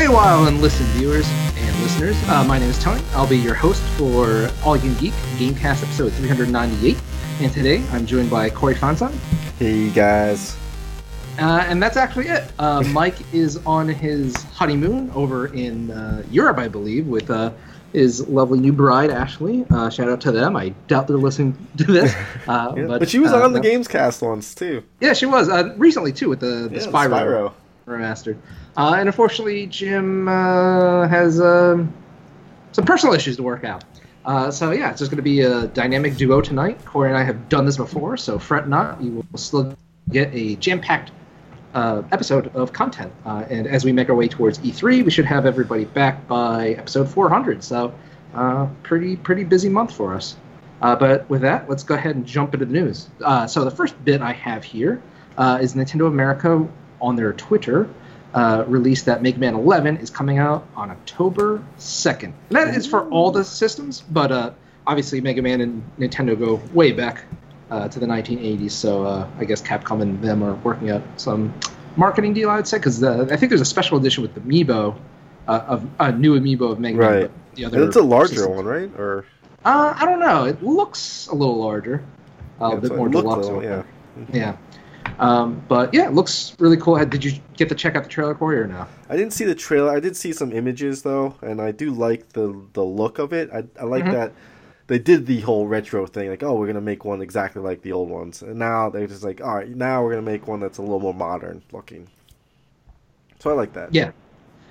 Stay a while and listen, viewers and listeners. Uh, my name is Tony. I'll be your host for All You Geek Gamecast episode 398. And today I'm joined by Corey Fonson. Hey guys. Uh, and that's actually it. Uh, Mike is on his honeymoon over in uh, Europe, I believe, with uh, his lovely new bride, Ashley. Uh, shout out to them. I doubt they're listening to this. Uh, Yeah, but, but, she was on the no- Games Cast once too. Yeah, she was. Uh, recently, too, with the, the Yeah, Spyro, Spyro. Remastered. Uh, and unfortunately, Jim uh, has um, some personal issues to work out. Uh, so yeah, it's just going to be a dynamic duo tonight. Corey and I have done this before, so fret not. You will still get a jam-packed uh, episode of content. Uh, and as we make our way towards E3, we should have everybody back by episode 400. So uh, pretty pretty busy month for us. But with that, let's go ahead and jump into the news. So the first bit I have here is Nintendo America on their Twitter uh, released that Mega Man 11 is coming out on October 2nd. And that is for all the systems, but uh, obviously Mega Man and Nintendo go way back uh, to the 1980s. So uh, I guess Capcom and them are working out some marketing deal, I'd say, because I think there's a special edition with the Amiibo, uh, of a new Amiibo of Mega Man. Right. but The other it's a larger systems- one, right? Or uh, I don't know. It looks a little larger, uh, Yeah, a bit more deluxe. little, yeah. Yeah. Um, but yeah, it looks really cool. Did you get to check out the trailer, Corey, or no? I didn't see the trailer. I did see some images though, and I do like the the look of it. I, I like Mhm. that they did the whole retro thing, like oh we're gonna make one exactly like the old ones, and now they're just like all right now we're gonna make one that's a little more modern looking. So I like that. Yeah.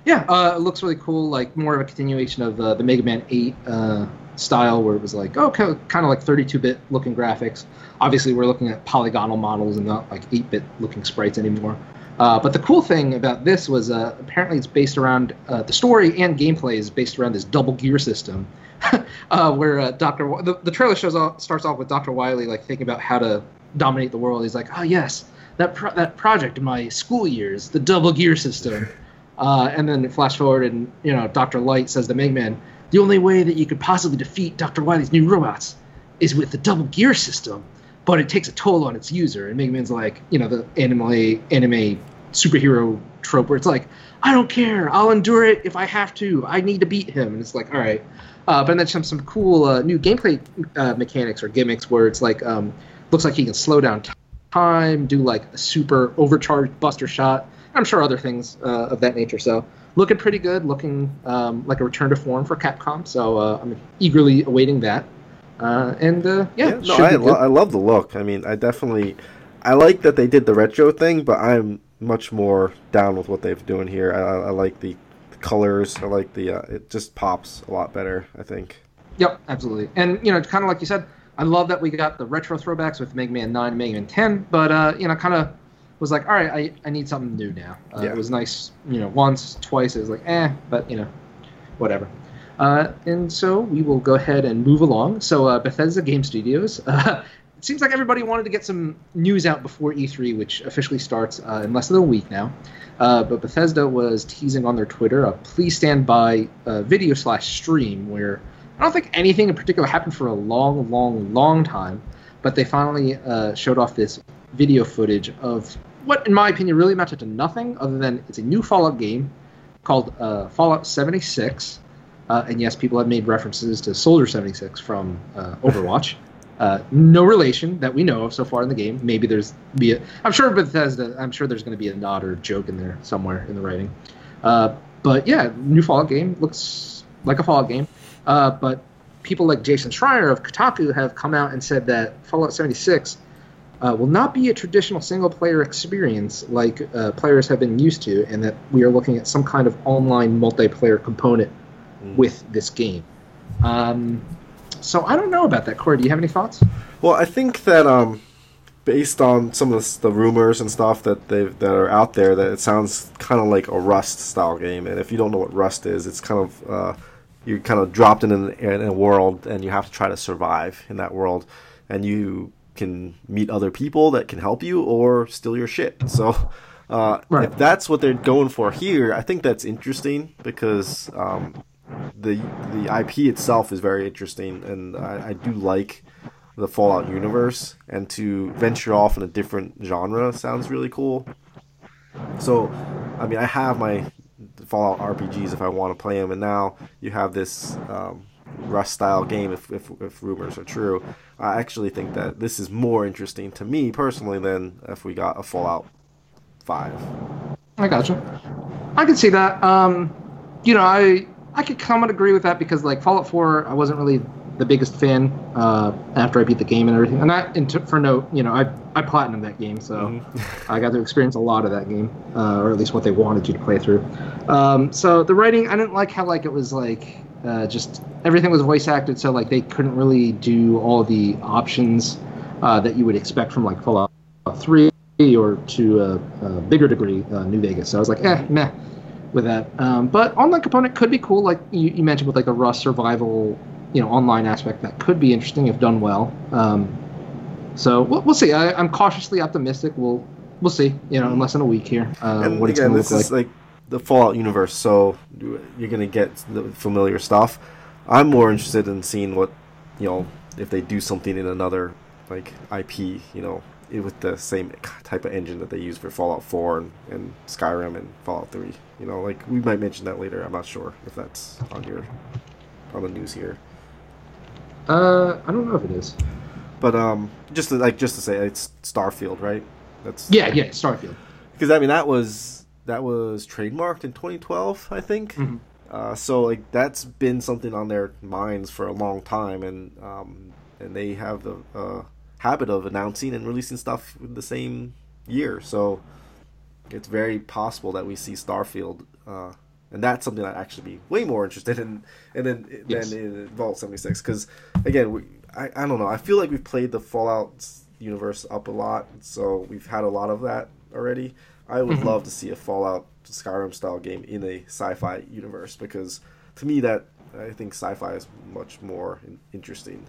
Yeah, uh, it looks really cool. Like more of a continuation of uh, the Mega Man 8 uh, style, where it was like, oh, kind of like 32-bit looking graphics. Obviously, we're looking at polygonal models and not like 8-bit looking sprites anymore. Uh, but the cool thing about this was uh, apparently it's based around uh, the story and gameplay is based around this double gear system, uh, where uh, Doctor Wi- the, the trailer shows off, starts off with Doctor Wily like thinking about how to dominate the world. He's like, oh yes, that pro- that project in my school years, the double gear system. Uh, and then flash forward, and you know, Doctor Light says to Mega Man, "The only way that you could possibly defeat Doctor Wily's new robots is with the double gear system, but it takes a toll on its user." And Mega Man's like, you know, the anime anime superhero trope where it's like, "I don't care, I'll endure it if I have to. I need to beat him." And it's like, all right. Uh, but then some some cool uh, new gameplay uh, mechanics or gimmicks where it's like, um, looks like he can slow down time, do like a super overcharged Buster shot. I'm sure other things uh, of that nature. So looking pretty good, looking um, like a return to form for Capcom. So uh, I'm eagerly awaiting that. Uh, and uh, yeah, no, I, lo- I love the look. I mean, I definitely, I like that they did the retro thing, but I'm much more down with what they've doing here. I, I like the, the colors. I like the. Uh, it just pops a lot better. I think. Yep, absolutely. And you know, kind of like you said, I love that we got the retro throwbacks with Mega Man 9 and Mega Man 10, but uh, you know, kind of was like, all right, I, I need something new now. Uh, Yeah. It was nice, you know, once, twice, it was like, eh, but you know, whatever. Uh, and so we will go ahead and move along. So uh, Bethesda Game Studios. Uh, it seems like everybody wanted to get some news out before E3, which officially starts uh, in less than a week now. Uh, but Bethesda was teasing on their Twitter a please stand by uh, video slash stream where I don't think anything in particular happened for a long, long, long time. But they finally uh, showed off this video footage of what, in my opinion, really amounted to nothing other than it's a new Fallout game called uh, Fallout 76. Uh, and yes, people have made references to Soldier 76 from uh, Overwatch. Uh, no relation that we know of so far in the game. Maybe there's be a. I'm sure Bethesda. I'm sure there's going to be a nod or a joke in there somewhere in the writing. Uh, but yeah, new Fallout game looks like a Fallout game. Uh, but people like Jason Schreier of Kotaku have come out and said that Fallout 76 uh, will not be a traditional single player experience like uh, players have been used to, and that we are looking at some kind of online multiplayer component Mm. with this game. Um, so I don't know about that. Corey, do you have any thoughts? Well, I think that um, based on some of the, the rumors and stuff that they that are out there, that it sounds kind of like a Rust style game. And if you don't know what Rust is, it's kind of uh, you're kind of dropped in, an, in a world, and you have to try to survive in that world, and you can meet other people that can help you or steal your shit. So. Uh, Right. If that's what they're going for here, I think that's interesting because um, the the IP itself is very interesting, and I, I do like the Fallout universe. And to venture off in a different genre sounds really cool. So, I mean, I have my Fallout RPGs if I want to play them, and now you have this um, Rust style game. If, if if rumors are true, I actually think that this is more interesting to me personally than if we got a Fallout Five. I gotcha. I can see that. Um, you know, I I could come and agree with that because like Fallout 4, I wasn't really the biggest fan uh, after I beat the game and everything. And I, and t- for note, you know, I I platinumed that game, so mm-hmm. I got to experience a lot of that game, uh, or at least what they wanted you to play through. Um, so the writing, I didn't like how like it was like uh, just everything was voice acted, so like they couldn't really do all the options uh, that you would expect from like Fallout 3 or to a, a bigger degree uh, New Vegas. So I was like, eh, meh with that. Um, but online component could be cool, like you, you, mentioned with like a Rust survival, you know, online aspect that could be interesting if done well. Um, so we'll, we'll see. I, am cautiously optimistic. We'll we'll see. You know, in less than a week here, uh, what again, this is like. like the Fallout universe, so you're gonna get the familiar stuff. I'm more interested in seeing what you know if they do something in another like IP, you know, with the same type of engine that they use for Fallout 4 and, and Skyrim and Fallout 3. You know, like we might mention that later. I'm not sure if that's on your on the news here. Uh, I don't know if it is. But um, just to, like just to say, it's Starfield, right? That's yeah, yeah, Starfield. Because I mean, that was that was trademarked in 2012, I think. Mm-hmm. Uh, so like that's been something on their minds for a long time, and um, and they have the uh, habit of announcing and releasing stuff in the same year. So it's very possible that we see Starfield, uh, and that's something I'd actually be way more interested in, and then yes. than in Vault seventy six. Because again, we, I I don't know. I feel like we've played the Fallout universe up a lot, so we've had a lot of that already. I would mm-hmm. love to see a Fallout Skyrim style game in a sci-fi universe because to me that I think sci-fi is much more interesting.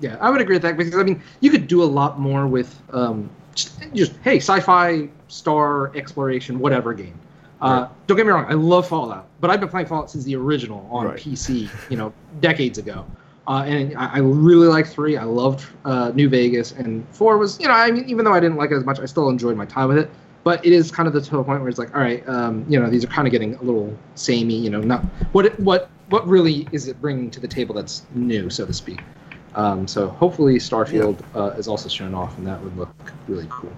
Yeah, I would agree with that because I mean, you could do a lot more with um, just, just hey, sci-fi, star exploration, whatever game. Uh, right. Don't get me wrong, I love Fallout, but I've been playing Fallout since the original on right. PC, you know, decades ago. Uh, and I, I, really liked three. I loved uh, New Vegas, and four was, you know, I mean, even though I didn't like it as much, I still enjoyed my time with it. But it is kind of the to a point where it's like, all right, um, you know, these are kind of getting a little samey. You know, not what what what really is it bringing to the table that's new, so to speak. Um, so hopefully Starfield yeah. uh, is also shown off, and that would look really cool.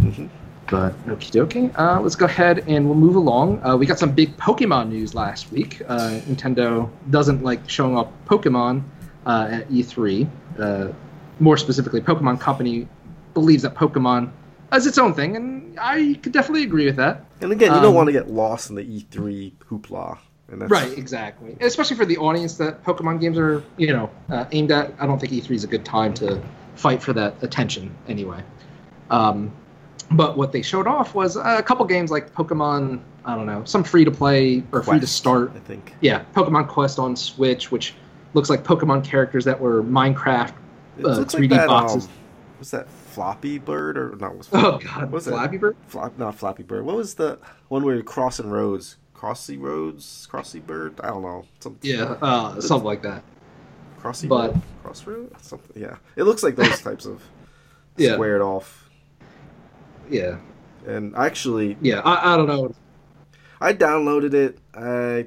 Mm-hmm. But okie dokie. Uh, let's go ahead and we'll move along. Uh, we got some big Pokemon news last week. Uh, Nintendo doesn't like showing off Pokemon uh, at E3. Uh, more specifically, Pokemon Company believes that Pokemon is its own thing, and I could definitely agree with that. And again, you um, don't want to get lost in the E3 hoopla right, exactly. Especially for the audience that Pokemon games are, you know, uh, aimed at. I don't think E3 is a good time to fight for that attention anyway. Um, but what they showed off was a couple games like Pokemon. I don't know, some free to play or free to start. I think. Yeah, Pokemon Quest on Switch, which looks like Pokemon characters that were Minecraft uh, 3D like that, boxes. Um, was that Floppy Bird or not? Was oh God, what was Flappy it? Bird? Flop, not Flappy Bird. What was the one where you're crossing roads? Crossy Roads, Crossy Bird. I don't know. Something, yeah, uh, something like that. Crossy, but Crossroad, something. Yeah, it looks like those types of yeah. squared off. Yeah. And actually, yeah, I, I don't know. I downloaded it. I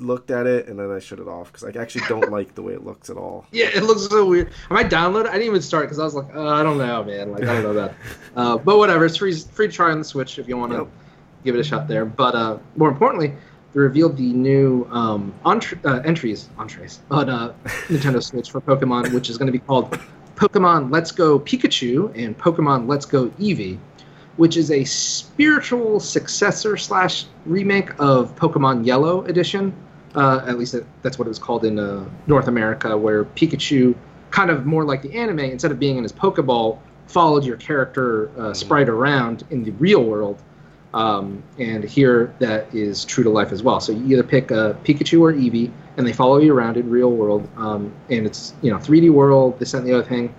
looked at it and then I shut it off because I actually don't like the way it looks at all. Yeah, it looks so weird. I might download it. I didn't even start because I was like, uh, I don't know, man. Like I don't know that. Uh, but whatever, it's free free to try on the Switch if you want to. Yep give it a shot there. But uh, more importantly, they revealed the new um, entre- uh, entries, entrees on uh, Nintendo Switch for Pokemon, which is going to be called Pokemon Let's Go Pikachu and Pokemon Let's Go Eevee, which is a spiritual successor slash remake of Pokemon Yellow Edition. Uh, at least that's what it was called in uh, North America, where Pikachu, kind of more like the anime, instead of being in his Pokeball, followed your character uh, sprite around in the real world um, and here that is true to life as well. So you either pick a Pikachu or Eevee, and they follow you around in real world. Um, and it's you know 3D world, this and the other thing.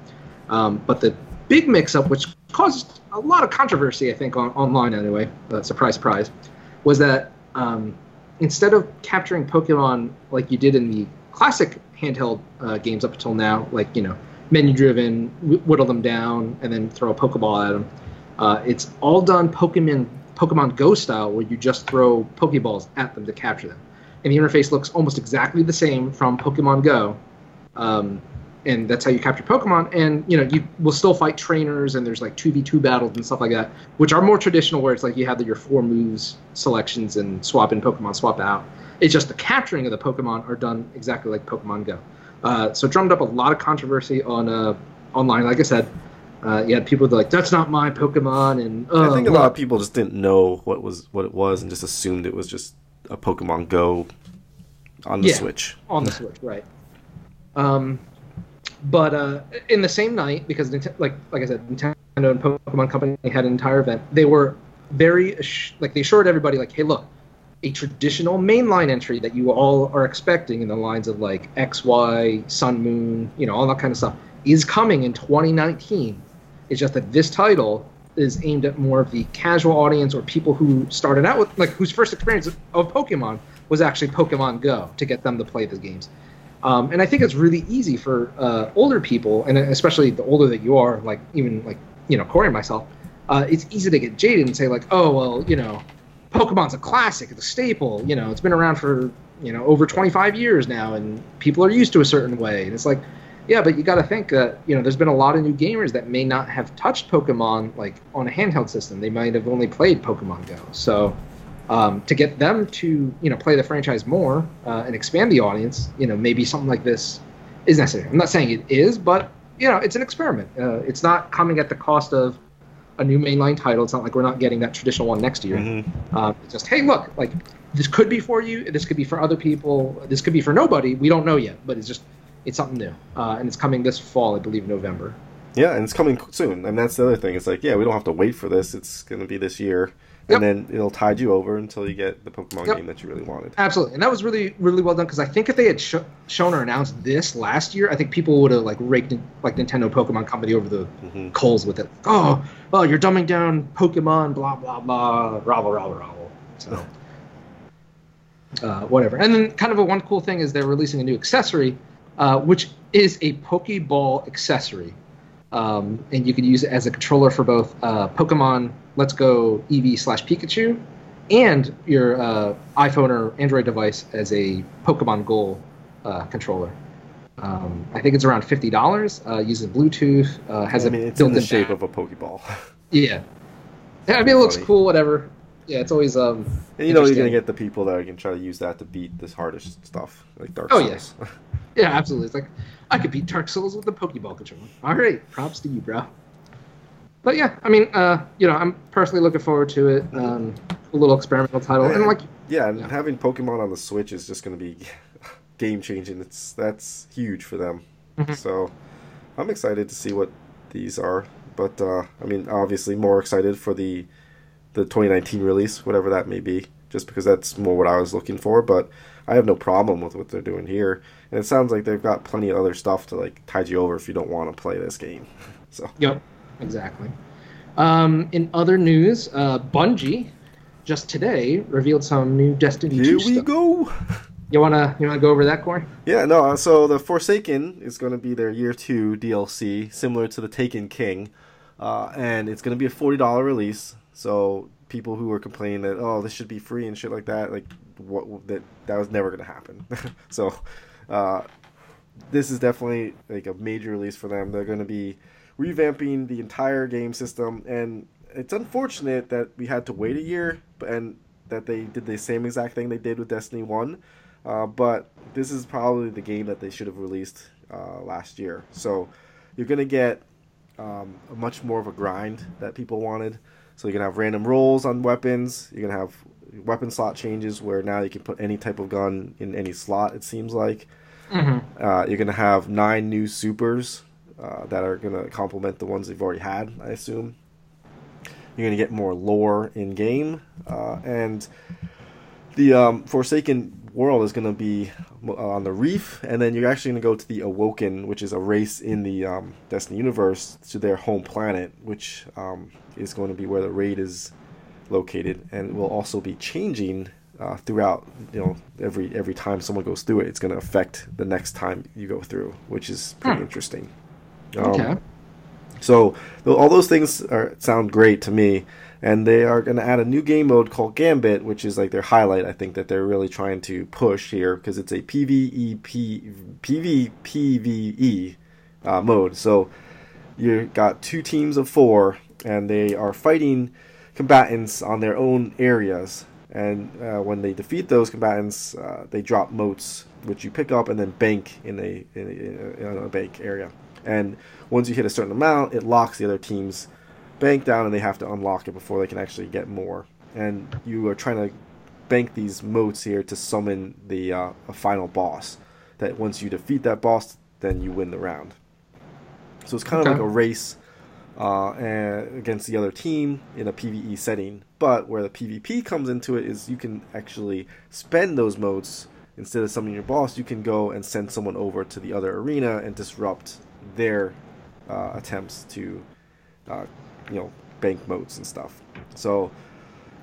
Um, but the big mix-up, which caused a lot of controversy, I think, on, online anyway, uh, surprise, surprise, was that um, instead of capturing Pokemon like you did in the classic handheld uh, games up until now, like you know menu-driven, whittle them down, and then throw a Pokeball at them. Uh, it's all done Pokemon Pokemon Go style, where you just throw Pokeballs at them to capture them. And the interface looks almost exactly the same from Pokemon Go. Um, and that's how you capture Pokemon. And you know, you will still fight trainers, and there's like two v two battles and stuff like that, which are more traditional, where it's like you have your four moves selections and swap in Pokemon, swap out. It's just the capturing of the Pokemon are done exactly like Pokemon Go. Uh, so it drummed up a lot of controversy on uh, online. Like I said, uh, you had people that like that's not my Pokemon, and I think a lot of people just didn't know what was what it was and just assumed it was just a Pokemon Go on the Yeah. Switch. on the Switch, right? Um, but uh, in the same night, because like like I said, Nintendo and Pokemon Company had an entire event. They were very like they assured everybody like, hey, look, a traditional mainline entry that you all are expecting in the lines of like X, Y, Sun, Moon, you know, all that kind of stuff is coming in 2019. It's just that this title is aimed at more of the casual audience or people who started out with like whose first experience of Pokemon was actually Pokemon Go to get them to play the games. Um, and I think it's really easy for uh, older people, and especially the older that you are, like even like you know Corey and myself, uh, it's easy to get jaded and say like, oh well, you know, Pokemon's a classic, it's a staple, you know, it's been around for you know over 25 years now, and people are used to a certain way. And it's like, yeah, but you got to think that you know there's been a lot of new gamers that may not have touched Pokemon like on a handheld system. They might have only played Pokemon Go. So um, to get them to you know play the franchise more uh, and expand the audience, you know maybe something like this is necessary. I'm not saying it is, but you know it's an experiment. Uh, it's not coming at the cost of a new mainline title. It's not like we're not getting that traditional one next year. Mhm. Um, it's just hey, look, like this could be for you. This could be for other people. This could be for nobody. We don't know yet, but it's just it's something new, uh, and it's coming this fall, I believe, November. Yeah, and it's coming soon. And that's the other thing. It's like, yeah, we don't have to wait for this. It's going to be this year. Yep. And then it'll tide you over until you get the Pokemon Yep. game that you really wanted. Absolutely, and that was really really well done because I think if they had sh- shown or announced this last year, I think people would have like raked in, like Nintendo Pokemon Company over the Mhm. coals with it. Oh, oh, you're dumbing down Pokemon, blah blah blah, ravel ravel ravel. So, uh, whatever. And then kind of a one cool thing is they're releasing a new accessory, uh, which is a Pokeball accessory, um, and you can use it as a controller for both uh, Pokemon Let's Go Eevee slash Pikachu, and your uh, iPhone or Android device as a Pokemon Go uh, controller. Um, I think it's around fifty dollars. Uh, uses Bluetooth. Uh, has I a mean, it's in the shape back. of a Pokeball. Yeah. Yeah, I mean, it looks Funny. cool. Whatever. Yeah, it's always um. and you know you're going to get the people that are to try to use that to beat this hardest stuff, like Dark Oh, Souls. yes. Yeah, absolutely. It's like I could beat Dark Souls with the Pokeball controller. All right, props to you, bro. But yeah, I mean, uh, you know, I'm personally looking forward to it. Um, a little experimental title, and like, Yeah, and Yeah. having Pokemon on the Switch is just going to be game changing. It's that's huge for them. Mhm. So I'm excited to see what these are. But uh, I mean, obviously, more excited for the the 2019 release, whatever that may be, just because that's more what I was looking for. But I have no problem with what they're doing here, and it sounds like they've got plenty of other stuff to like tide you over if you don't want to play this game. So yep, exactly. Um, in other news, uh, Bungie just today revealed some new Destiny here 2 we stuff. go. You wanna you wanna go over that, Corey? Yeah, no. uh, So the Forsaken is going to be their year two DLC, similar to the Taken King, uh, and it's going to be a forty dollar release. So people who were complaining that oh this should be free and shit like that, like what that that was never going to happen. so uh, this is definitely like a major release for them. They're going to be revamping the entire game system, and it's unfortunate that we had to wait a year, but and that they did the same exact thing they did with Destiny One. Uh, but this is probably the game that they should have released uh, last year. So you're gonna get um, a much more of a grind that people wanted. So you're gonna have random rolls on weapons. You're gonna have weapon slot changes where now you can put any type of gun in any slot. It seems like. Mm-hmm. Uh, you're gonna have nine new supers uh, that are gonna complement the ones they've already had. I assume. You're gonna get more lore in game, uh, and the um, Forsaken world is gonna be uh, on the reef, and then you're actually gonna go to the Awoken, which is a race in the um, Destiny universe, to their home planet, which um, is going to be where the raid is located, and will also be changing uh, throughout. You know, every every time someone goes through it, it's going to affect the next time you go through, which is pretty Hmm. interesting. Um, Okay. So all those things are, sound great to me, and they are going to add a new game mode called Gambit, which is like their highlight. I think that they're really trying to push here because it's a PVE PvPvE uh, mode. So you got two teams of four, and they are fighting combatants on their own areas. And uh, when they defeat those combatants, uh, they drop motes, which you pick up and then bank in a in a, in a bank area. And once you hit a certain amount, it locks the other team's bank down, and they have to unlock it before they can actually get more. And you are trying to bank these motes here to summon the uh, a final boss. That once you defeat that boss, then you win the round. So it's kind okay. of like a race uh, against the other team in a PVE setting. But where the PvP comes into it is you can actually spend those motes instead of summoning your boss. You can go and send someone over to the other arena and disrupt their uh, attempts to, uh, you know, bank motes and stuff. So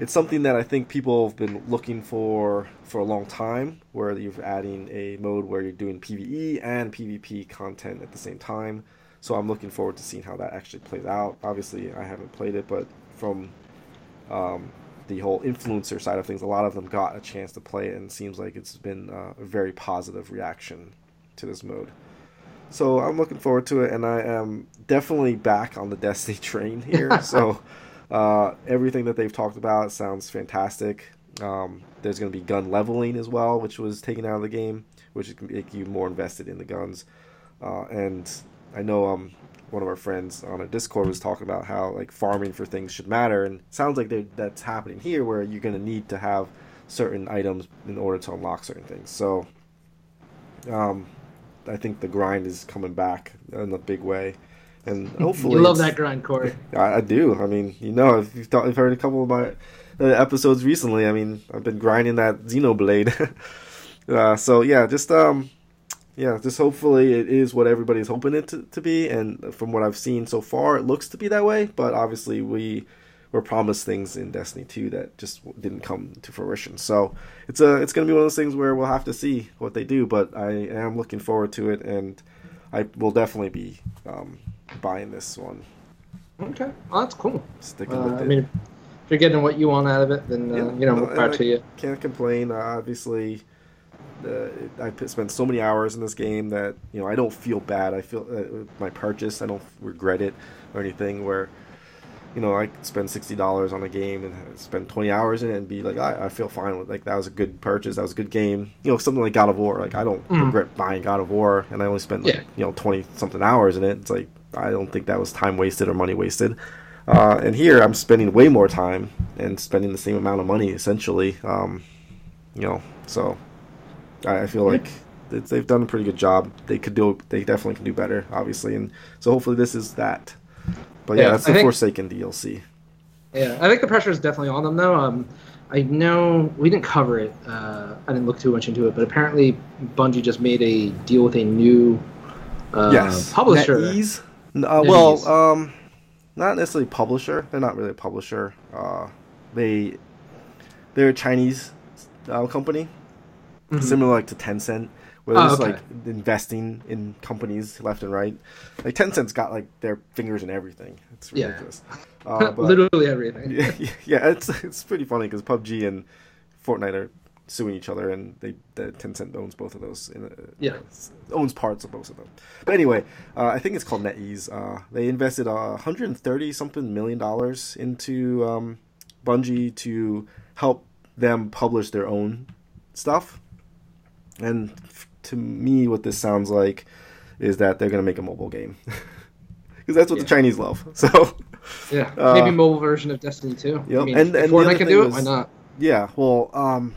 it's something that I think people have been looking for for a long time, where you're adding a mode where you're doing PVE and PvP content at the same time. So I'm looking forward to seeing how that actually plays out. Obviously, I haven't played it, but from um, the whole influencer side of things, a lot of them got a chance to play it, and it seems like it's been uh, a very positive reaction to this mode. So I'm looking forward to it, and I am definitely back on the Destiny train here. so uh, everything that they've talked about sounds fantastic. Um, there's going to be gun leveling as well, which was taken out of the game, which can make you more invested in the guns. Uh, and I know um, one of our friends on a Discord was talking about how like farming for things should matter, and sounds like that's happening here, where you're going to need to have certain items in order to unlock certain things. So um, I think the grind is coming back in a big way, and hopefully you love that grind, Corey. I, I, do. I mean, you know, if you've, you've heard a couple of my uh, episodes recently, I mean, I've been grinding that Xenoblade. uh, so yeah, just um, yeah, just hopefully it is what everybody's hoping it to, to be, and from what I've seen so far, it looks to be that way. But obviously, we were promised things in Destiny 2 that just didn't come to fruition. So it's a it's going to be one of those things where we'll have to see what they do. But I am looking forward to it, and I will definitely be um, buying this one. Okay, well, that's cool. Sticking uh, with it. I mean, if you're getting what you want out of it, then uh, yeah, you know, more power to you. Can't complain. Uh, obviously. Uh, I spent so many hours in this game that you know I don't feel bad. I feel uh, my purchase. I don't regret it or anything. Where you know, I could spend sixty dollars on a game and spend twenty hours in it and be like, I, I feel fine with like that was a good purchase, that was a good game. You know, something like God of War. Like I don't mm. regret buying God of War, and I only spent like, yeah. you know twenty something hours in it. It's like I don't think that was time wasted or money wasted. Uh, and here I'm spending way more time and spending the same amount of money essentially. Um, you know, so I, I feel like they've done a pretty good job. They could do, they definitely can do better, obviously, and so hopefully this is that. But yeah, yeah that's the think, Forsaken DLC. Yeah, I think the pressure is definitely on them though. Um, I know we didn't cover it. Uh, I didn't look too much into it, but apparently Bungie just made a deal with a new uh, yes. publisher. NetEase. Uh, well, um, not necessarily publisher. They're not really a publisher. Uh, they they're a Chinese uh, company, mm-hmm. similar like to Tencent where oh, just okay. like investing in companies left and right. Like Tencent's got like their fingers in everything. It's ridiculous. Yeah. Uh, but, Literally everything. Yeah, yeah, it's it's pretty funny because PUBG and Fortnite are suing each other, and they the Tencent owns both of those. In a, yeah, owns parts of both of them. But anyway, uh, I think it's called NetEase. Uh, they invested uh, 130 something million dollars into um, Bungie to help them publish their own stuff. And to me, what this sounds like is that they're going to make a mobile game because that's what yeah. the Chinese love. So yeah, uh, maybe mobile version of Destiny 2. Yep. I mean, and and Fortnite can do was, it. Why not? Yeah. Well, um,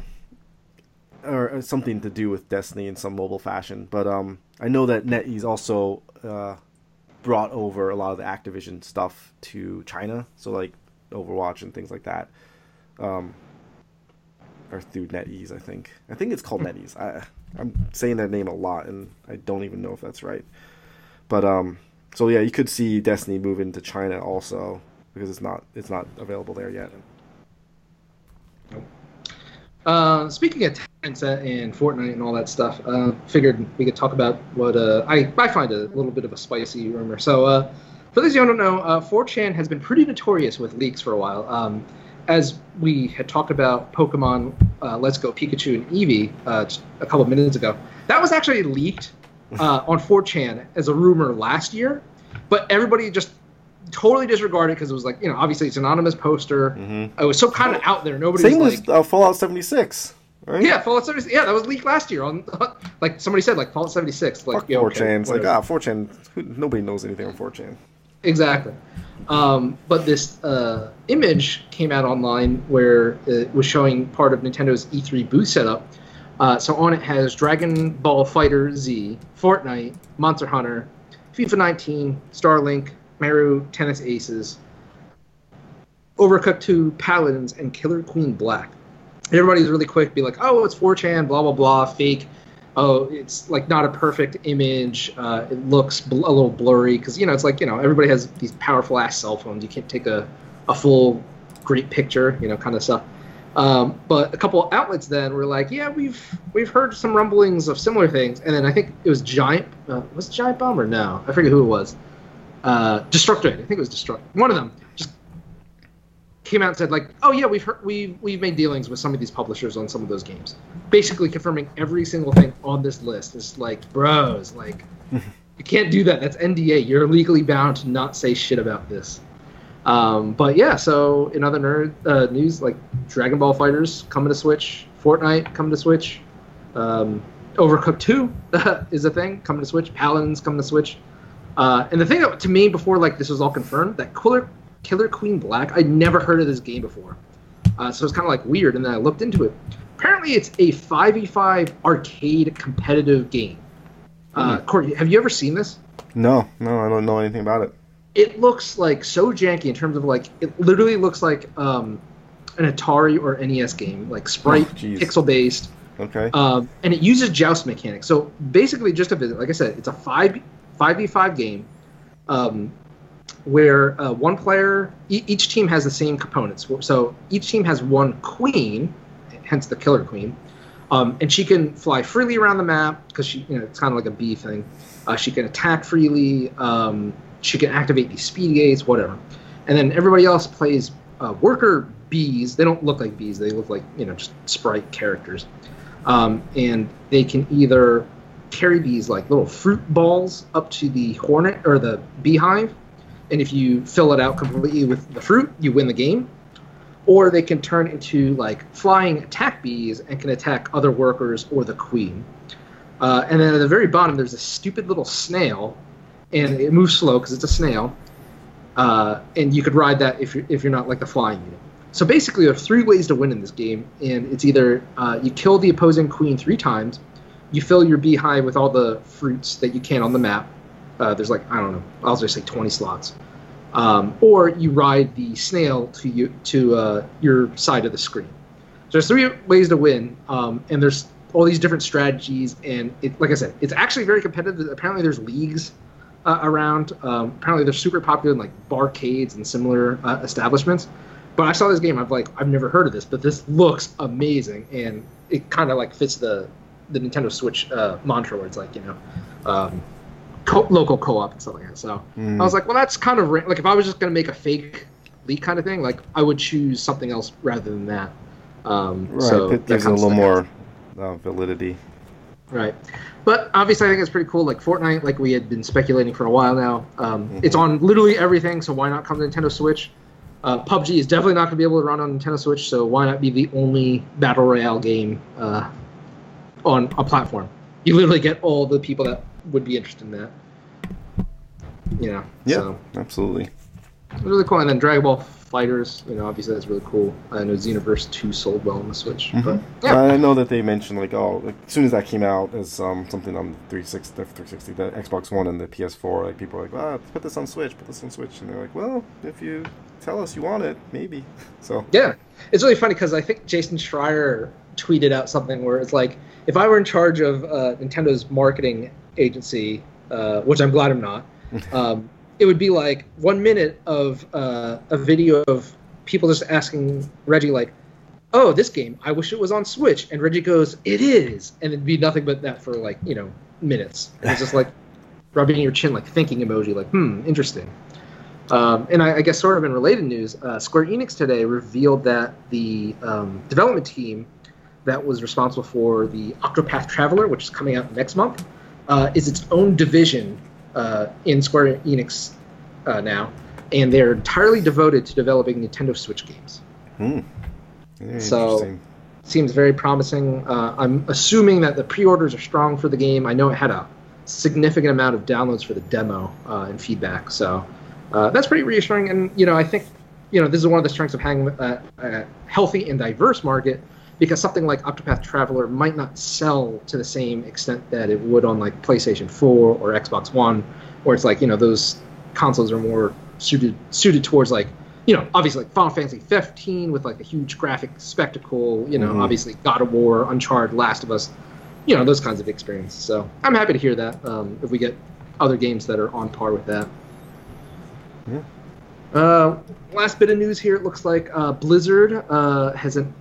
or something to do with Destiny in some mobile fashion. But um, I know that NetEase also uh, brought over a lot of the Activision stuff to China, so like Overwatch and things like that. Um, or through NetEase, I think. I think it's called. NetEase. I I'm saying that name a lot, and I don't even know if that's right. But um, so yeah, you could see Destiny move into China also because it's not it's not available there yet. Uh, speaking of Tencent and Fortnite and all that stuff, uh, figured we could talk about what uh, I I find a little bit of a spicy rumor. So uh, for those of you who don't know, uh, 4chan has been pretty notorious with leaks for a while. Um, as we had talked about Pokemon uh, Let's Go Pikachu and Eevee uh, a couple of minutes ago, that was actually leaked uh, on 4chan as a rumor last year, but everybody just totally disregarded because it was like, you know, obviously it's an anonymous poster. Mhm. It was so kind of out there. Nobody Same was as like, uh, Fallout 76, right? yeah, Fallout 76. Yeah, that was leaked last year on, like somebody said, like Fallout 76. Like, Fuck yeah, 4chan. okay, it's like, ah, 4chan, nobody knows anything on 4chan. Exactly. Um, but this uh, image came out online where it was showing part of Nintendo's E3 booth setup. Uh, so on it has Dragon Ball FighterZ, Fortnite, Monster Hunter, FIFA 19, Starlink, Mario Tennis Aces, Overcooked 2, Paladins, and Killer Queen Black. Everybody's really quick be like, oh, it's 4chan, blah, blah, blah, fake. Oh, it's like not a perfect image. Uh, it looks bl- a little blurry because, you know, it's like, you know, everybody has these powerful ass cell phones. You can't take a, a full great picture, you know, kind of stuff. Um, but a couple outlets then were like, yeah, we've we've heard some rumblings of similar things, and then I think it was Giant uh, was Giant Bomb or no? I forget who it was. Uh, Destructoid, I think it was Destructoid. One of them came out and said like, oh yeah, we've heard, we've we've made dealings with some of these publishers on some of those games, basically confirming every single thing on this list. It's like, bros, like you can't do that. That's NDA. You're legally bound to not say shit about this. Um, but yeah, so in other nerd uh, news, like Dragon Ball Fighters coming to Switch, Fortnite coming to Switch, um, Overcooked 2 is a thing coming to Switch, Paladins coming to Switch. Uh, and the thing that, to me before like this was all confirmed, that Killer Killer Queen Black, I'd never heard of this game before, uh, so it's kind of like weird. And then I looked into it. Apparently, it's a 5v5 arcade competitive game. Uh, Corey, have you ever seen this? No, no, I don't know anything about it. it looks like so janky in terms of like it literally looks like um, an Atari or NES game, like sprite, Oh, pixel based, Okay. um, and it uses joust mechanics. So basically, just a visit. Like I said, it's a five five v five game, um, where uh, one player e- each team has the same components. So each team has one queen, hence the killer queen, um, and she can fly freely around the map because she you know it's kind of like a bee thing. Uh, she can attack freely. Um, she can activate these speed gates, whatever. And then everybody else plays uh, worker bees. They don't look like bees. They look like you know just sprite characters. Um, and they can either carry these like little fruit balls up to the hornet or the beehive, and if you fill it out completely with the fruit, you win the game. Or they can turn into like flying attack bees and can attack other workers or the queen. Uh, and then at the very bottom, there's a stupid little snail, and it moves slow because it's a snail. Uh, and you could ride that if you're, if you're not like the flying unit. So basically, there are three ways to win in this game, and it's either uh, you kill the opposing queen three times, you fill your beehive with all the fruits that you can on the map. Uh, there's like I don't know, I'll just say 20 slots, um, or you ride the snail to you to uh, your side of the screen. So there's three ways to win, um, and there's all these different strategies, and it, like I said, it's actually very competitive. Apparently, there's leagues uh, around. Um, apparently, they're super popular in like barcades and similar uh, establishments. But I saw this game. I'm like, I've never heard of this, but this looks amazing, and it kind of like fits the the Nintendo Switch uh, mantra, where it's like you know, um, co- local co-op and stuff like that. So Mm. I was like, well, that's kind of ra- like if I was just gonna make a fake leak kind of thing, like I would choose something else rather than that. Um, Right. so it that gives it a little more uh, validity. Right. But obviously, I think it's pretty cool. Like Fortnite, like we had been speculating for a while now. Um, It's on literally everything, so why not come to Nintendo Switch? Uh, PUBG is definitely not going to be able to run on Nintendo Switch, so why not be the only battle royale game uh, on a platform? You literally get all the people that would be interested in that. You know. Yeah, So absolutely. it's really cool. And then Dragon Ball Fighters, you know, obviously that's really cool. I know Xenoverse 2 sold well on the Switch. But yeah. I know that they mentioned like oh, like, as soon as that came out as um, something on 360, the 360, the Xbox One and the PS4, like people were like, ah, put this on Switch, put this on Switch, and they're like, well, if you tell us you want it, maybe. So Yeah, it's really funny because I think Jason Schreier tweeted out something where it's like, if I were in charge of uh, Nintendo's marketing agency, uh, which I'm glad I'm not, um, it would be like one minute of uh, a video of people just asking Reggie like, "Oh, this game, I wish it was on Switch," and Reggie goes, "It is," and it'd be nothing but that for like you know minutes. And it's just like rubbing your chin, like thinking emoji, like, "Hmm, interesting." Um, and I, I, guess sort of in related news, uh, Square Enix today revealed that the um, development team that was responsible for the Octopath Traveler, which is coming out next month, uh, is its own division uh, in Square Enix uh, now, and they're entirely devoted to developing Nintendo Switch games. Hmm. so seems very promising. Uh, I'm assuming that the pre-orders are strong for the game. I know it had a significant amount of downloads for the demo uh, and feedback, so uh, that's pretty reassuring. And you know, I think you know this is one of the strengths of having a healthy and diverse market because something like Octopath Traveler might not sell to the same extent that it would on like PlayStation 4 or Xbox One, where it's like you know those consoles are more suited suited towards like you know obviously like Final Fantasy 15 with like a huge graphic spectacle, you know mm-hmm. obviously God of War, Uncharted, Last of Us, you know those kinds of experiences. So I'm happy to hear that um, if we get other games that are on par with that. Yeah. Uh, last bit of news here. It looks like uh, Blizzard uh, has an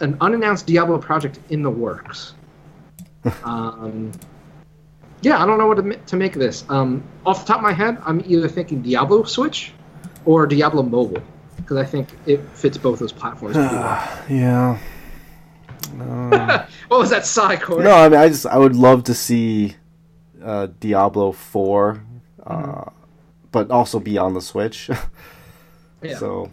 an unannounced Diablo project in the works. um, yeah, I don't know what to, to make of this. Um, off the top of my head, I'm either thinking Diablo Switch or Diablo Mobile because I think it fits both those platforms pretty well. yeah. Um, what was that sigh, Corey? No, I mean, I just I would love to see uh, Diablo Four, uh, mm-hmm. but also be on the Switch. yeah. So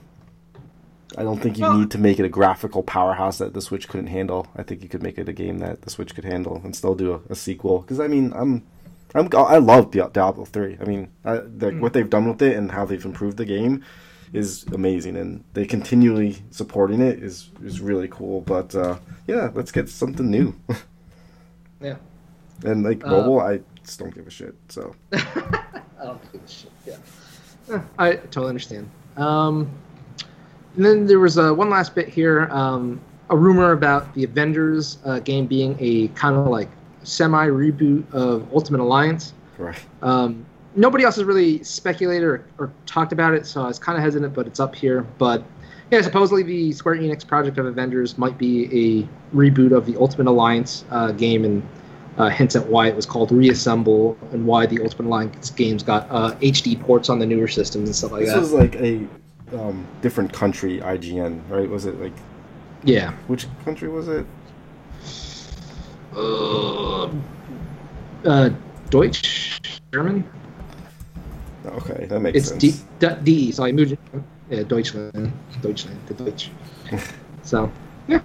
I don't think you well, need to make it a graphical powerhouse that the Switch couldn't handle. I think you could make it a game that the Switch could handle and still do a, a sequel. Because I mean, I'm, I'm, I love Diablo three. I mean, I, the, mm. what they've done with it and how they've improved the game is amazing, and they continually supporting it is is really cool. But uh, yeah, let's get something new. yeah. And like uh, mobile, I just don't give a shit. So. I don't give a shit. Yeah. I totally understand. Um, and then there was uh, one last bit here um, a rumor about the Avengers uh, game being a kind of like semi reboot of Ultimate Alliance. Right. Um, nobody else has really speculated or, or talked about it, so I was kind of hesitant, but it's up here. But yeah, supposedly the Square Enix project of Avengers might be a reboot of the Ultimate Alliance uh, game and uh, hints at why it was called Reassemble and why the Ultimate Alliance games got uh, HD ports on the newer systems and stuff like this that. This was like a um, different country IGN, right? Was it like? Yeah. Which country was it? Uh, uh Deutsch, German. Okay, that makes it's sense. It's D, D, so I moved. Yeah, Deutschland, Deutschland, the Deutsch. so, yeah,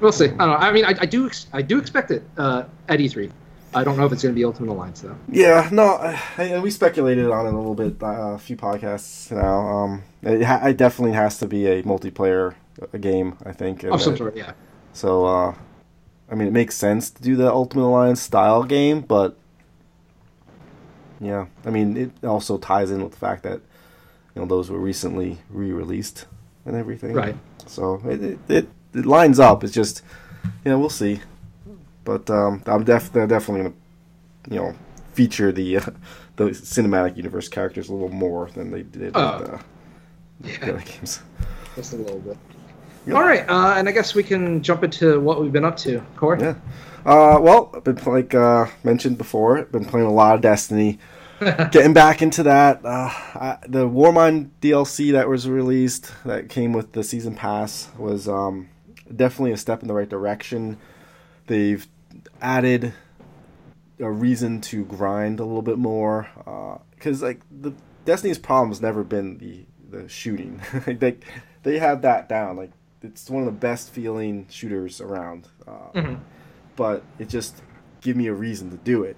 we'll see. I don't know. I mean, I, I do, I do expect it uh, at E3. I don't know if it's going to be Ultimate Alliance though. Yeah, no, I, we speculated on it a little bit uh, a few podcasts now. Um, it, ha- it, definitely has to be a multiplayer a game, I think. Of some sort, yeah. So, uh, I mean, it makes sense to do the Ultimate Alliance style game, but yeah, I mean, it also ties in with the fact that you know those were recently re-released and everything. Right. So it it, it, it lines up. It's just, you know, we'll see. But um, I'm def- they're definitely gonna, you know, feature the uh, the cinematic universe characters a little more than they did uh, with uh, yeah. the other games. Just a little bit. Yep. All right, uh, and I guess we can jump into what we've been up to, Corey. Yeah. Uh, well, I've been like uh, mentioned before, been playing a lot of Destiny. Getting back into that, uh, I, the Warmind DLC that was released that came with the season pass was um, definitely a step in the right direction. They've added a reason to grind a little bit more because uh, like the Destiny's problem has never been the the shooting. they they have that down. Like it's one of the best feeling shooters around. Uh, mm-hmm. But it just give me a reason to do it,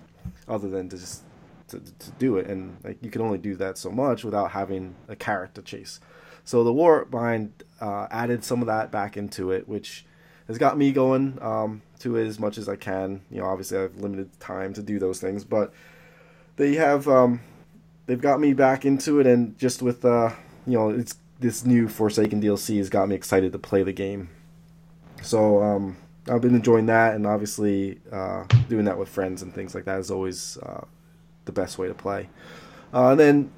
other than to just to, to do it. And like you can only do that so much without having a character chase. So the Warmind uh, added some of that back into it, which has got me going um, to it as much as I can. You know, obviously I have limited time to do those things, but they have um, they've got me back into it, and just with uh, you know, it's this new Forsaken DLC has got me excited to play the game. So um, I've been enjoying that, and obviously uh, doing that with friends and things like that is always uh, the best way to play. Uh, and then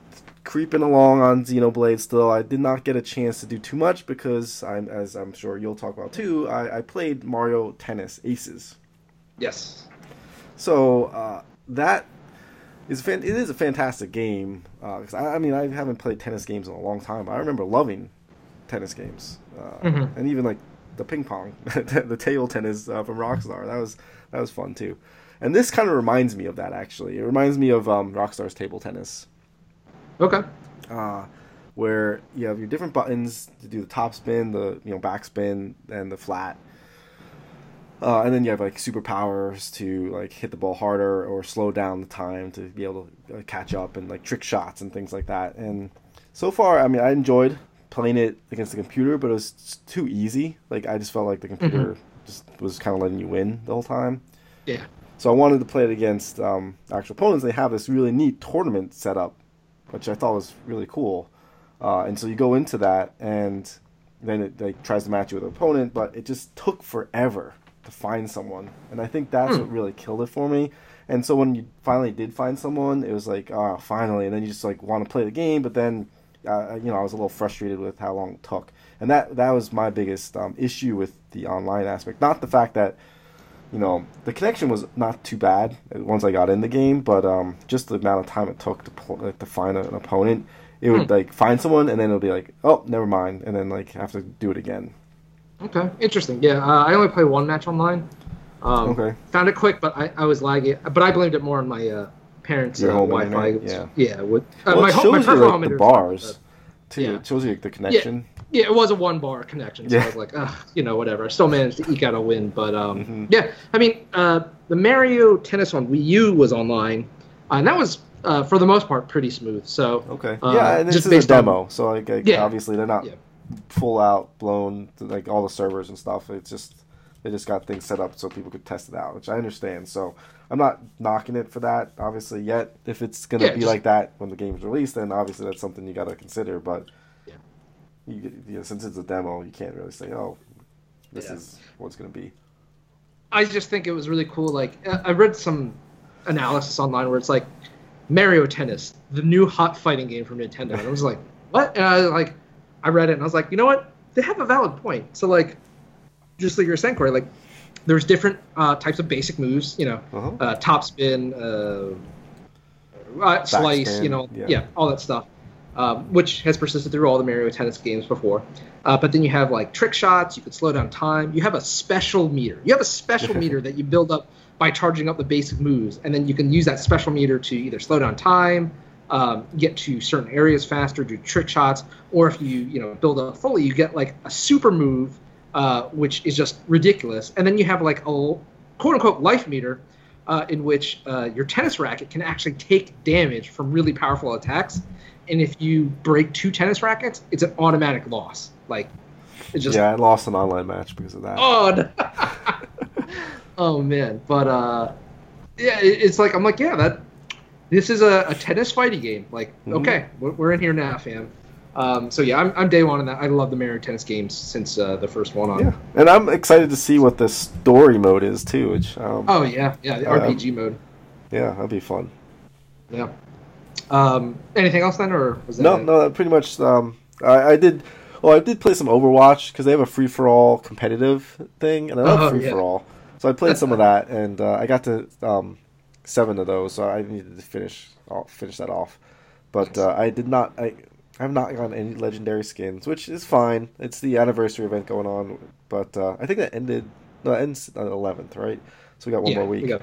creeping along on Xenoblade still. I did not get a chance to do too much because I'm, as I'm sure you'll talk about too, I, I played Mario Tennis Aces. Yes. So uh, that is fan- it is a fantastic game. Uh 'cause I, I mean, I haven't played tennis games in a long time. I remember loving tennis games, uh, Mhm. and even like the ping pong, the table tennis uh, from Rockstar. That was that was fun too. And this kind of reminds me of that actually. It reminds me of um, Rockstar's table tennis, Okay. uh, where you have your different buttons to do the top spin, the you know back spin, and the flat. Uh, and then you have like superpowers to like hit the ball harder or slow down the time to be able to uh, catch up and like trick shots and things like that. And so far, I mean, I enjoyed playing it against the computer, but it was too easy. Like I just felt like the computer just was kind of letting you win the whole time. Yeah. So I wanted to play it against um, actual opponents. They have this really neat tournament set up, which I thought was really cool. Uh, and so you go into that, and then it like tries to match you with an opponent, but it just took forever to find someone. And I think that's Hmm. what really killed it for me. And so when you finally did find someone, it was like, oh, finally. And then you just like want to play the game, but then, uh, you know, I was a little frustrated with how long it took. And that that was my biggest um, issue with the online aspect. Not the fact that you know, the connection was not too bad once I got in the game, but um, just the amount of time it took to pull, like, to find an opponent, it would Hmm. like find someone and then it'll be like, oh, never mind, and then like have to do it again. Okay. Interesting. Yeah. Uh, I only play one match online. Um, Okay. Found it quick, but I, I was lagging. But I blamed it more on my uh, parents' Your uh, Wi-Fi. internet? Yeah. With, uh, Well, my, home, my shows you peripheral like the internet was fine, bars too. yeah. It shows you like, the connection. but- yeah, it was a one bar connection, so Yeah. I was like, you know, whatever. I still managed to eke out a win, but um, Mhm. yeah. I mean, uh, the Mario Tennis on Wii U was online, uh, and that was uh, for the most part pretty smooth. So Okay. Uh, yeah, and this just is a based on- demo, so like, like, Yeah. obviously they're not Yeah. full out blown to, like all the servers and stuff. It's just they just got things set up so people could test it out, which I understand. So I'm not knocking it for that, obviously yet. If it's gonna be just- like that when the game's released, then obviously that's something you got to consider. But. You, you know, since it's a demo, you can't really say, "Oh, this Yeah. is what's gonna be." I just think it was really cool. Like uh, I read some analysis online where it's like Mario Tennis, the new hot fighting game from Nintendo, and I was like, what? And I was like, I read it and I was like, you know what? They have a valid point. So like, just like you were saying, Corey, like there's different uh, types of basic moves. You know, Uh-huh. uh, top spin, uh, uh, slice, Backspin, you know, yeah. yeah. all that stuff, um, which has persisted through all the Mario Tennis games before. Uh, but then you have like trick shots. You can slow down time. You have a special meter. You have a special meter that you build up by charging up the basic moves, and then you can use that special meter to either slow down time, um, get to certain areas faster, do trick shots, or if you you know build up fully, you get like a super move, uh, which is just ridiculous. And then you have like a quote unquote life meter, uh, in which uh, your tennis racket can actually take damage from really powerful attacks. And if you break two tennis rackets, it's an automatic loss. Like, it's just yeah, I lost an online match because of that. oh, no. oh man. But uh, yeah, it, it's like I'm like yeah that this is a, a tennis fighting game. Like Mhm. okay, we're, we're in here now, fam. Um, so yeah, I'm, I'm day one in that. I love the Mario Tennis games since uh, the first one on. Yeah, and I'm excited to see what the story mode is too. Which, um, Oh yeah, yeah, the Um, RPG mode. yeah, that'd be fun. Yeah. Um, anything else then, or was that No, it? no, pretty much. Um, I, I did. Well, I did play some Overwatch because they have a free for all competitive thing, and I love Oh, free for all. So I played some of that, and uh, I got to um, seven of those. So I needed to finish off, finish that off. But uh, I did not. I I have not gotten any legendary skins, which is fine. It's the anniversary event going on, but uh, I think that ended. No, it ends on the eleventh, right? So we got one yeah, more we week. got-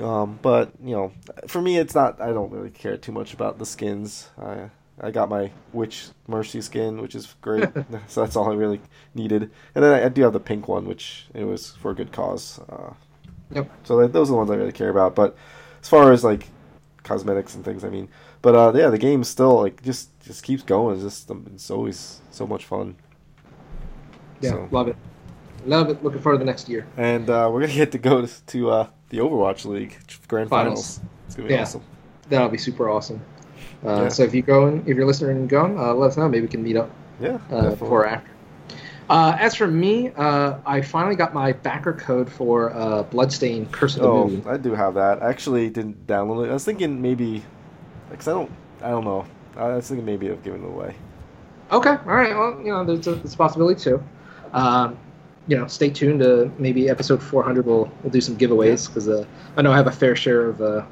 Um, but you know, for me, it's not. I don't really care too much about the skins. I I got my Witch Mercy skin, which is great. so that's all I really needed. And then I, I do have the pink one, which it was for a good cause. Uh, Yep. so that, those are the ones I really care about. But as far as like cosmetics and things, I mean, but uh, yeah, the game still like just just keeps going. It's just um, it's always so much fun. Yeah, So- love it, love it. Looking forward to the next year. And uh, we're gonna get to go to, to uh, the Overwatch League grand Finals. finals. It's gonna be Yeah. awesome. That'll be super awesome. Uh, Yeah. So if you go and if you're listening and going, uh, let us know. Maybe we can meet up Yeah, uh, before or after. Uh, as for me, uh, I finally got my backer code for uh, Bloodstained Curse of the Oh, Moon. I do have that. I actually didn't download it. I was thinking maybe, because I don't, I don't know. I was thinking maybe of giving it away. Okay, all right. Well, you know, there's a, there's a possibility too. Um, you know, stay tuned to maybe episode 400. We'll we'll do some giveaways because uh, I know I have a fair share of uh,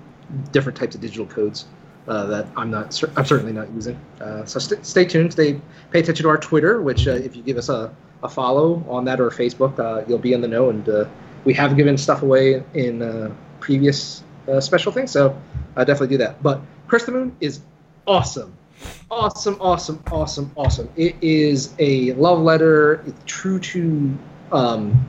different types of digital codes uh, that I'm not. I'm certainly not using. Uh, so st- stay tuned. Stay pay attention to our Twitter, which uh, if you give us a, a follow on that or Facebook, uh, you'll be in the know. And uh, we have given stuff away in uh, previous uh, special things, so definitely do that. But Curse the Moon is awesome. Awesome, awesome, awesome, awesome. It is a love letter. It's true to um,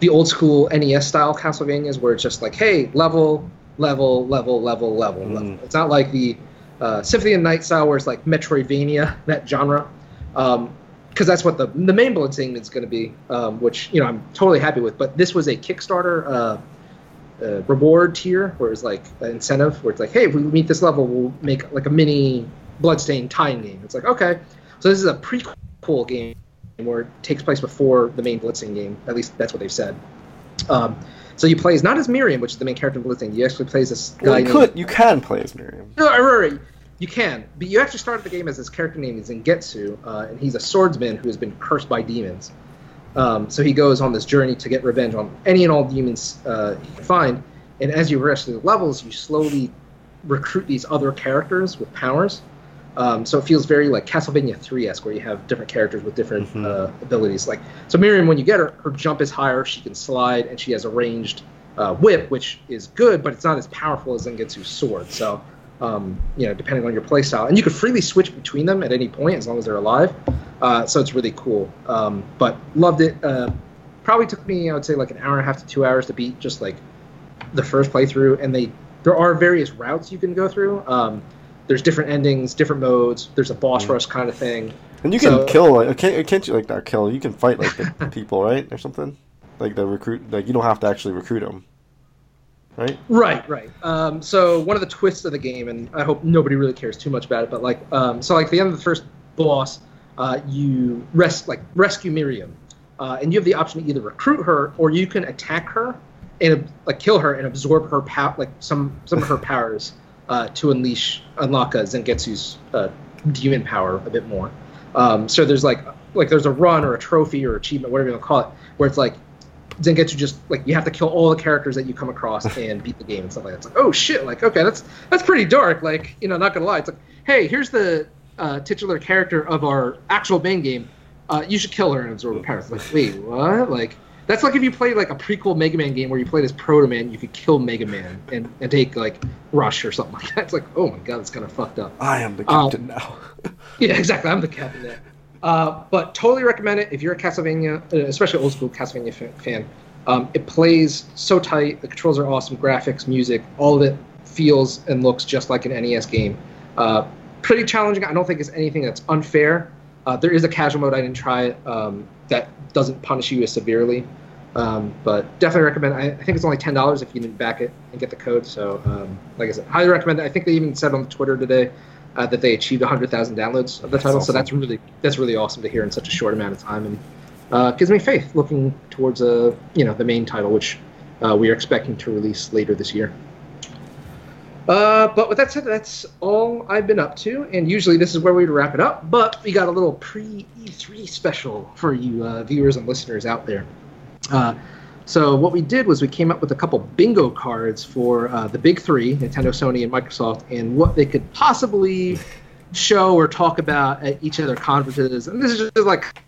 the old school NES style Castlevanias, where it's just like, hey, level, level, level, level, level, Mm. level. It's not like the uh, Symphony of Night style, where it's like Metroidvania, that genre. Because that's what the the main Bloodstained is going to be, um, which you know I'm totally happy with. But this was a Kickstarter uh, uh, reward tier, where it's like an incentive, where it's like, hey, if we meet this level, we'll make like a mini Bloodstained time game. It's like, okay, so this is a prequel game where it takes place before the main Bloodstained game. At least that's what they've said. Um, so you play as not as Miriam, which is the main character in Bloodstained. You actually play as this guy. Well, you named- could you can play as Miriam. no, right. You can, but you actually started the game as this character named Zengetsu, uh, and he's a swordsman who has been cursed by demons. Um, so he goes on this journey to get revenge on any and all demons uh, he can find. And as you progress through the levels, you slowly recruit these other characters with powers. Um, so it feels very like Castlevania 3 esque, where you have different characters with different Mhm. uh, abilities. Like so, Miriam, when you get her, her jump is higher. She can slide, and she has a ranged uh, whip, which is good, but it's not as powerful as Zengetsu's sword. So, um, you know, depending on your playstyle, and you can freely switch between them at any point as long as they're alive. Uh, so it's really cool. Um, but loved it. Uh, probably took me, I would say, like an hour and a half to two hours to beat just like the first playthrough. And they there are various routes you can go through. Um, there's different endings, different modes. There's a boss Mm. rush kind of thing. And you can So- kill like can't can't you like not kill? You can fight like the people, right, or something. Like the recruit, like you don't have to actually recruit them, right? Right, right. Um, so one of the twists of the game, and I hope nobody really cares too much about it, but like, um, so like the end of the first boss, uh, you rest like rescue Miriam, uh, and you have the option to either recruit her or you can attack her and like kill her and absorb her pow- like some some of her powers uh, to unleash unlock uh, Zengetsu's uh, demon power a bit more. Um, so there's like like there's a run or a trophy or achievement, whatever you want to call it, where it's like Zengetsu just like you have to kill all the characters that you come across and beat the game and stuff like that. It's like, oh shit, like okay, that's that's pretty dark. Like you know, not gonna lie, it's like, hey, here's the uh, titular character of our actual main game. Uh, you should kill her and absorb her powers. Like, wait, what? Like that's like if you played like a prequel Mega Man game where you played as Proto Man, you could kill Mega Man and, and take like Rush or something like that. It's like, oh my god, it's kind of fucked up. I am the Um, captain now. Yeah, exactly. I'm the captain there. Uh, but totally recommend it if you're a Castlevania, uh, especially old school Castlevania fa- fan. Um, it plays so tight. The controls are awesome. Graphics, music, all of it feels and looks just like an NES game. Uh, pretty challenging. I don't think it's anything that's unfair. Uh, there is a casual mode. I didn't try it. Um, that doesn't punish you as severely. Um, but definitely recommend. I, I think it's only ten dollars if you didn't back it and get the code. So, um, like I said, highly recommend it. I think they even said on Twitter today uh, that they achieved 100,000 downloads of the title. So that's really that's really awesome to hear in such a short amount of time, and uh, gives me faith looking towards uh, you know the main title, which uh, we are expecting to release later this year. Uh, but with that said, that's all I've been up to, and usually this is where we'd wrap it up. But we got a little pre E3 special for you uh, viewers and listeners out there. Uh, so what we did was we came up with a couple bingo cards for uh, the big three, Nintendo, Sony, and Microsoft, and what they could possibly show or talk about at each of their conferences. And this is just like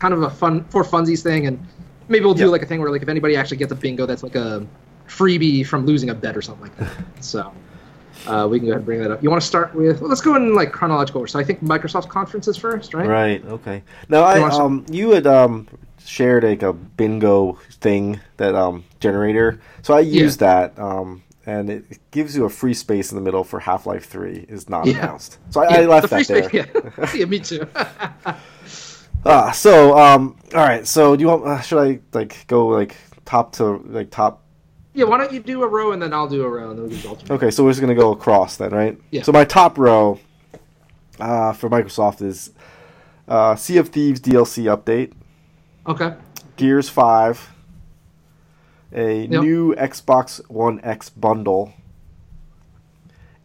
kind of a fun for funsies thing, and maybe we'll do Yep. like a thing where like if anybody actually gets a bingo, that's like a freebie from losing a bet or something like that. so. Uh, we can go ahead and bring that up. You want to start with? Well, let's go in like chronological order. So I think Microsoft's conference is first, right? Right. Okay. Now I You want some- um you had um shared like a bingo thing that um generator. So I Yeah. that um and it gives you a free space in the middle for Half Life Three is not Yeah. announced. So I, I left the that there. space- Yeah. yeah, me too. Ah, so um all right. So do you want? Uh, should I like go like top to like top? Yeah, why don't you do a row and then I'll do a row and then we can alternate. Okay, so we're just gonna go across then, right? Yeah. So my top row uh, for Microsoft is uh, Sea of Thieves DLC update. Okay. Gears 5, a Yep. new Xbox One X bundle,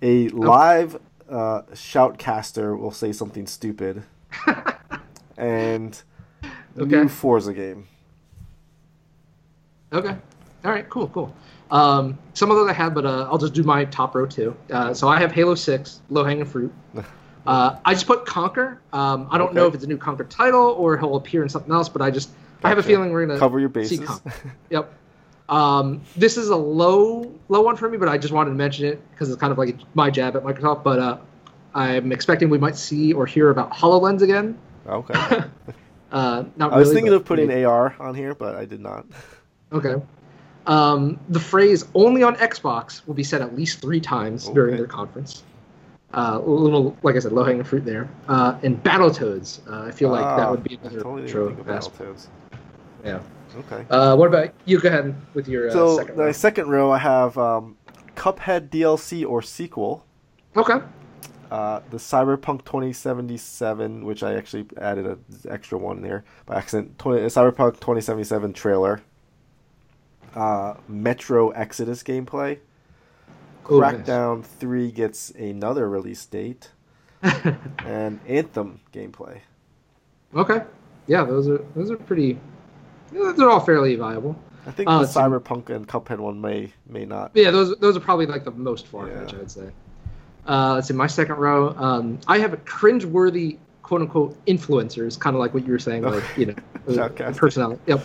a live uh, shoutcaster will say something stupid, and Okay. new Forza game. Okay. All right, cool, cool. Um, some of those I had, but uh, I'll just do my top row too. Uh, so I have Halo Six, low hanging fruit. Uh, I just put Conker. Um, I don't know if it's a new Conker title or he'll appear in something else, but I just I have a feeling we're gonna Cover your see bases. Conker. Yep. Um, this is a low low one for me, but I just wanted to mention it because it's kind of like my jab at Microsoft. But uh, I'm expecting we might see or hear about Hololens again. okay. Uh, not I was really, thinking of putting maybe. AR on here, but I did not. Okay. Um, the phrase "only on Xbox" will be said at least three times during Okay. their conference. Uh, a little, like I said, low-hanging fruit there. Uh, and Battletoads, uh, I feel like that Ah, would be another totally intro. Battletoads. Yeah. Okay. Uh, what about you? Go ahead with your uh, so second. the row. second row, I have um, Cuphead DLC or sequel. Okay. Uh, the Cyberpunk 2077, which I actually added an extra one there by accident. 20, Cyberpunk 2077 trailer. Uh, Metro Exodus gameplay. Nice. Crackdown 3 gets another release date. and Anthem gameplay. Okay. Yeah, those are those are pretty. They're all fairly viable. I think Oh, the. Cyberpunk and Cuphead one may may not. Yeah, those those are probably like the most far Yeah. fetched, I'd say. Uh, let's see, my second row. Um, I have a cringe-worthy quote unquote influencers, kind of like what you were saying, like you know, uh, personality. Yep.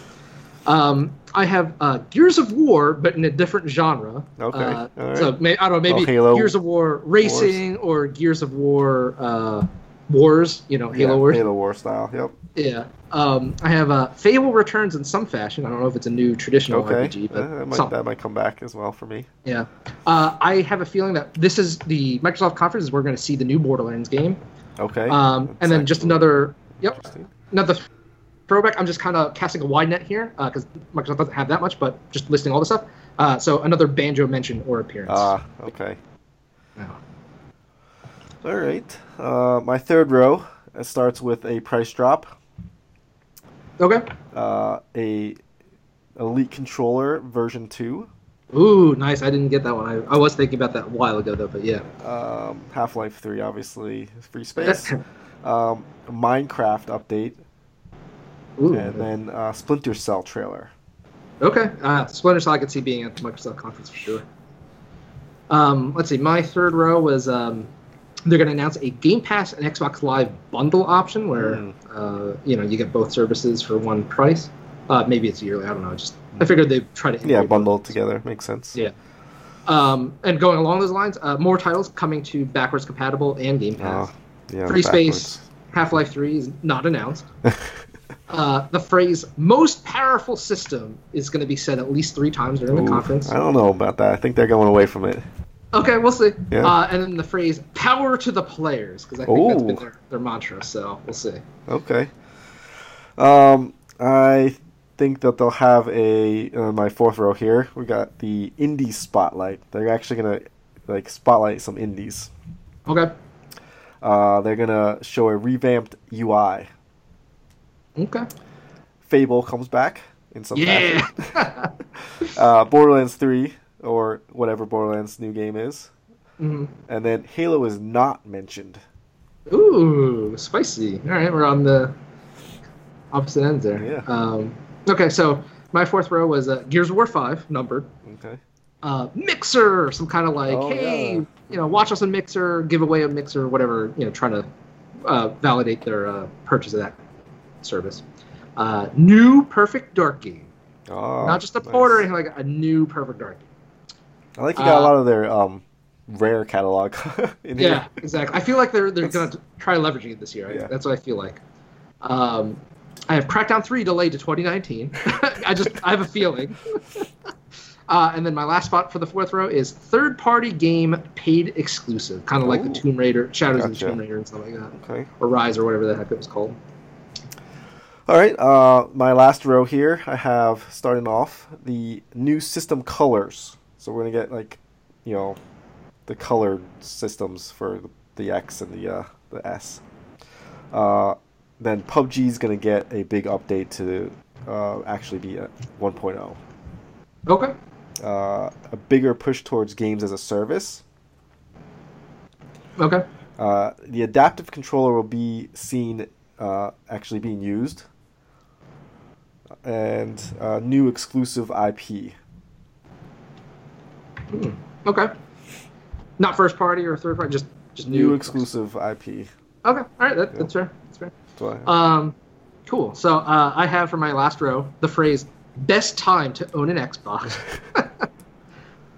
Um, I have uh, Gears of War, but in a different genre. Okay, Uh, right. So may, I don't know, maybe Oh, Halo Gears of War Racing or Gears of War uh, Wars. You know, Halo Yeah, Wars. Halo War style. Yep. Yeah. Um, I have uh, Fable returns in some fashion. I don't know if it's a new traditional Okay. RPG, but Uh, that, might, that might come back as well for me. Yeah. Uh, I have a feeling that this is the Microsoft conference is we're going to see the new Borderlands game. Okay. Um, and then just another, yep, another throwback. I'm just kind of casting a wide net here because Microsoft doesn't have that much, but just listing all the stuff. Uh, so another banjo mention or appearance. Ah, okay. Yeah. All right. Uh, my third row it starts with a price drop. Okay. Uh, a Elite Controller version two. Ooh, nice. I didn't get that one. I, I was thinking about that a while ago, though, but yeah. Um, Half Life three, obviously, free space. um, Minecraft update, Ooh. and then uh, Splinter Cell trailer. Okay. Uh, Splinter Cell I could see being at the Microsoft conference for sure. Um, let's see. My third row was um, they're going to announce a Game Pass and Xbox Live bundle option where Hmm. uh, you know you get both services for one price. Uh, maybe it's yearly. I don't know. Just I figured they'd try to Yeah, bundle together makes sense. Yeah. Um, and going along those lines, uh, more titles coming to backwards compatible and Game Pass. Oh, yeah. Free backwards. Space, Half Life 3 is not announced. uh, the phrase most powerful system is going to be said at least three times during the conference. I don't know about that. I think they're going away from it. Okay, we'll see. Yeah. Uh, and then the phrase power to the players, because I think that's been their, their mantra, so we'll see. Okay. Um, I think that they'll have a uh, my fourth row here. We got the indie spotlight. They're actually gonna like spotlight some indies. Okay. Uh, they're gonna show a revamped UI. Okay. Fable comes back in some Yeah. fashion. uh, Borderlands three or whatever Borderlands new game is, Mhm. and then Halo is not mentioned. Ooh, spicy. All right, we're on the opposite ends there. Yeah. Um, okay, so my fourth row was uh, Gears of War 5, numbered. Okay. uh, Mixer, some kind of like, Oh, hey, yeah. you know, watch us on Mixer, give away a Mixer, whatever, you know, trying to uh, validate their uh, purchase of that service. Uh, new Perfect Dark game, Oh, not just a nice. port or anything like that, a new Perfect Dark game. I like you got a Uh, lot of their um rare catalog in here. Yeah, exactly. I feel like they're they're gonna try leveraging it this year. Yeah. That's what I feel like. Um, I have Crackdown three delayed to 2019. I just I have a feeling. Uh, and then my last spot for the fourth row is third party game paid exclusive, kind of like the Tomb Raider, Shadows of the Tomb Raider and stuff like that, Okay. or Rise or whatever the heck it was called. All right. Uh, my last row here, I have starting off the new system colors. So we're gonna get like, you know, the colored systems for the, the X and the uh, the S. Uh, then PUBG is gonna get a big update to uh, actually be at 1.0. Okay. Uh, a bigger push towards games as a service. Okay. Uh, the adaptive controller will be seen uh, actually being used, and uh, new exclusive IP. Hmm. Okay. Not first party or third party, just just New exclusive IP. Okay, all right, that, Yeah. that's fair. That's fair. That's Um, cool. So uh, I have for my last row the phrase "best time to own an Xbox."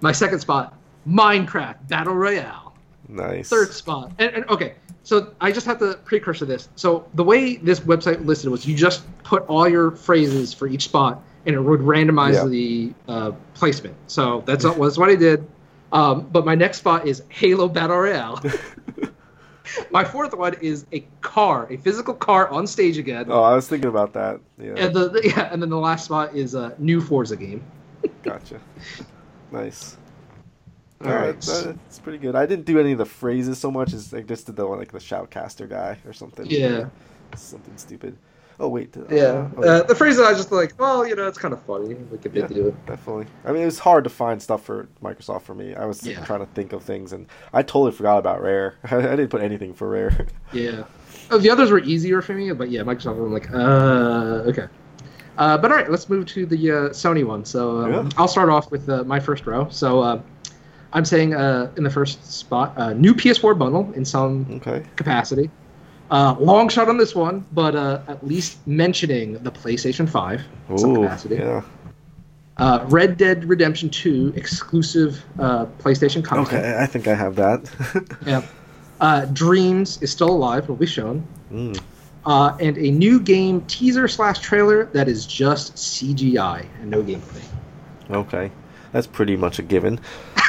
my second spot, Minecraft Battle Royale. nice. Third spot, and, and okay. So I just have to precursor this. So the way this website listed was, you just put all your phrases for each spot, and it would randomize Yeah. the uh, placement. So that's what was what I did. Um, but my next spot is Halo Battle Royale. my fourth one is a car, a physical car on stage again. Oh, I was thinking about that. Yeah, And the, the- yeah, and then the last spot is a new Forza game. gotcha. Nice. All All right. right, that's pretty good. I didn't do any of the phrases so much as I just did the one like the shoutcaster guy or something. Yeah. something stupid. Oh wait. uh, Yeah. oh, Uh, the phrases I just like, well, you know, it's kind of funny. Like if Yeah. they do it. Definitely. I mean, it was hard to find stuff for Microsoft for me. I was Yeah. trying to think of things, and I totally forgot about Rare. I didn't put anything for Rare. Yeah. Oh, the others were easier for me, but yeah, Microsoft. I'm like, uh, okay. Uh, but all right, let's move to the uh, Sony one. So um, Yeah. I'll start off with uh, my first row. So uh, I'm saying uh, in the first spot, uh, new PS4 bundle in some okay. capacity. Uh, long shot on this one, but uh, at least mentioning the PlayStation 5 in some capacity. yeah. Uh, Red Dead Redemption 2 exclusive uh, PlayStation content. Okay, I think I have that. Yeah. Uh, Dreams is still alive, will be shown. Mm. Uh, and a new game teaser slash trailer that is just CGI and no gameplay. Okay, that's pretty much a given.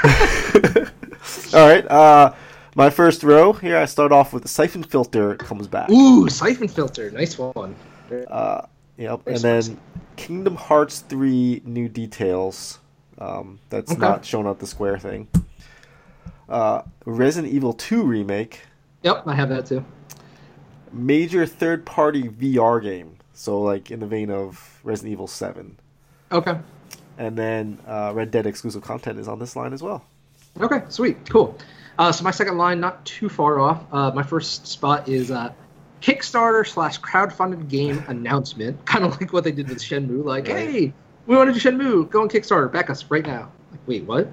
All right. Uh, my first row here. I start off with the siphon filter comes back. Ooh, Siphon Filter, nice one. Uh, yep. And then. Kingdom Hearts 3 new details. Um, that's Okay. not shown up the square thing. Uh, Resident Evil 2 remake. Yep, I have that too. Major third party VR game. So, like in the vein of Resident Evil 7. Okay. And then uh, Red Dead exclusive content is on this line as well. Okay, sweet, cool. Uh, so my second line, not too far off. Uh, my first spot is uh, Kickstarter slash crowdfunded game announcement, kind of like what they did with Shenmue. Like, Right. hey, we want to do Shenmue. Go on Kickstarter, back us right now. Like, wait, what?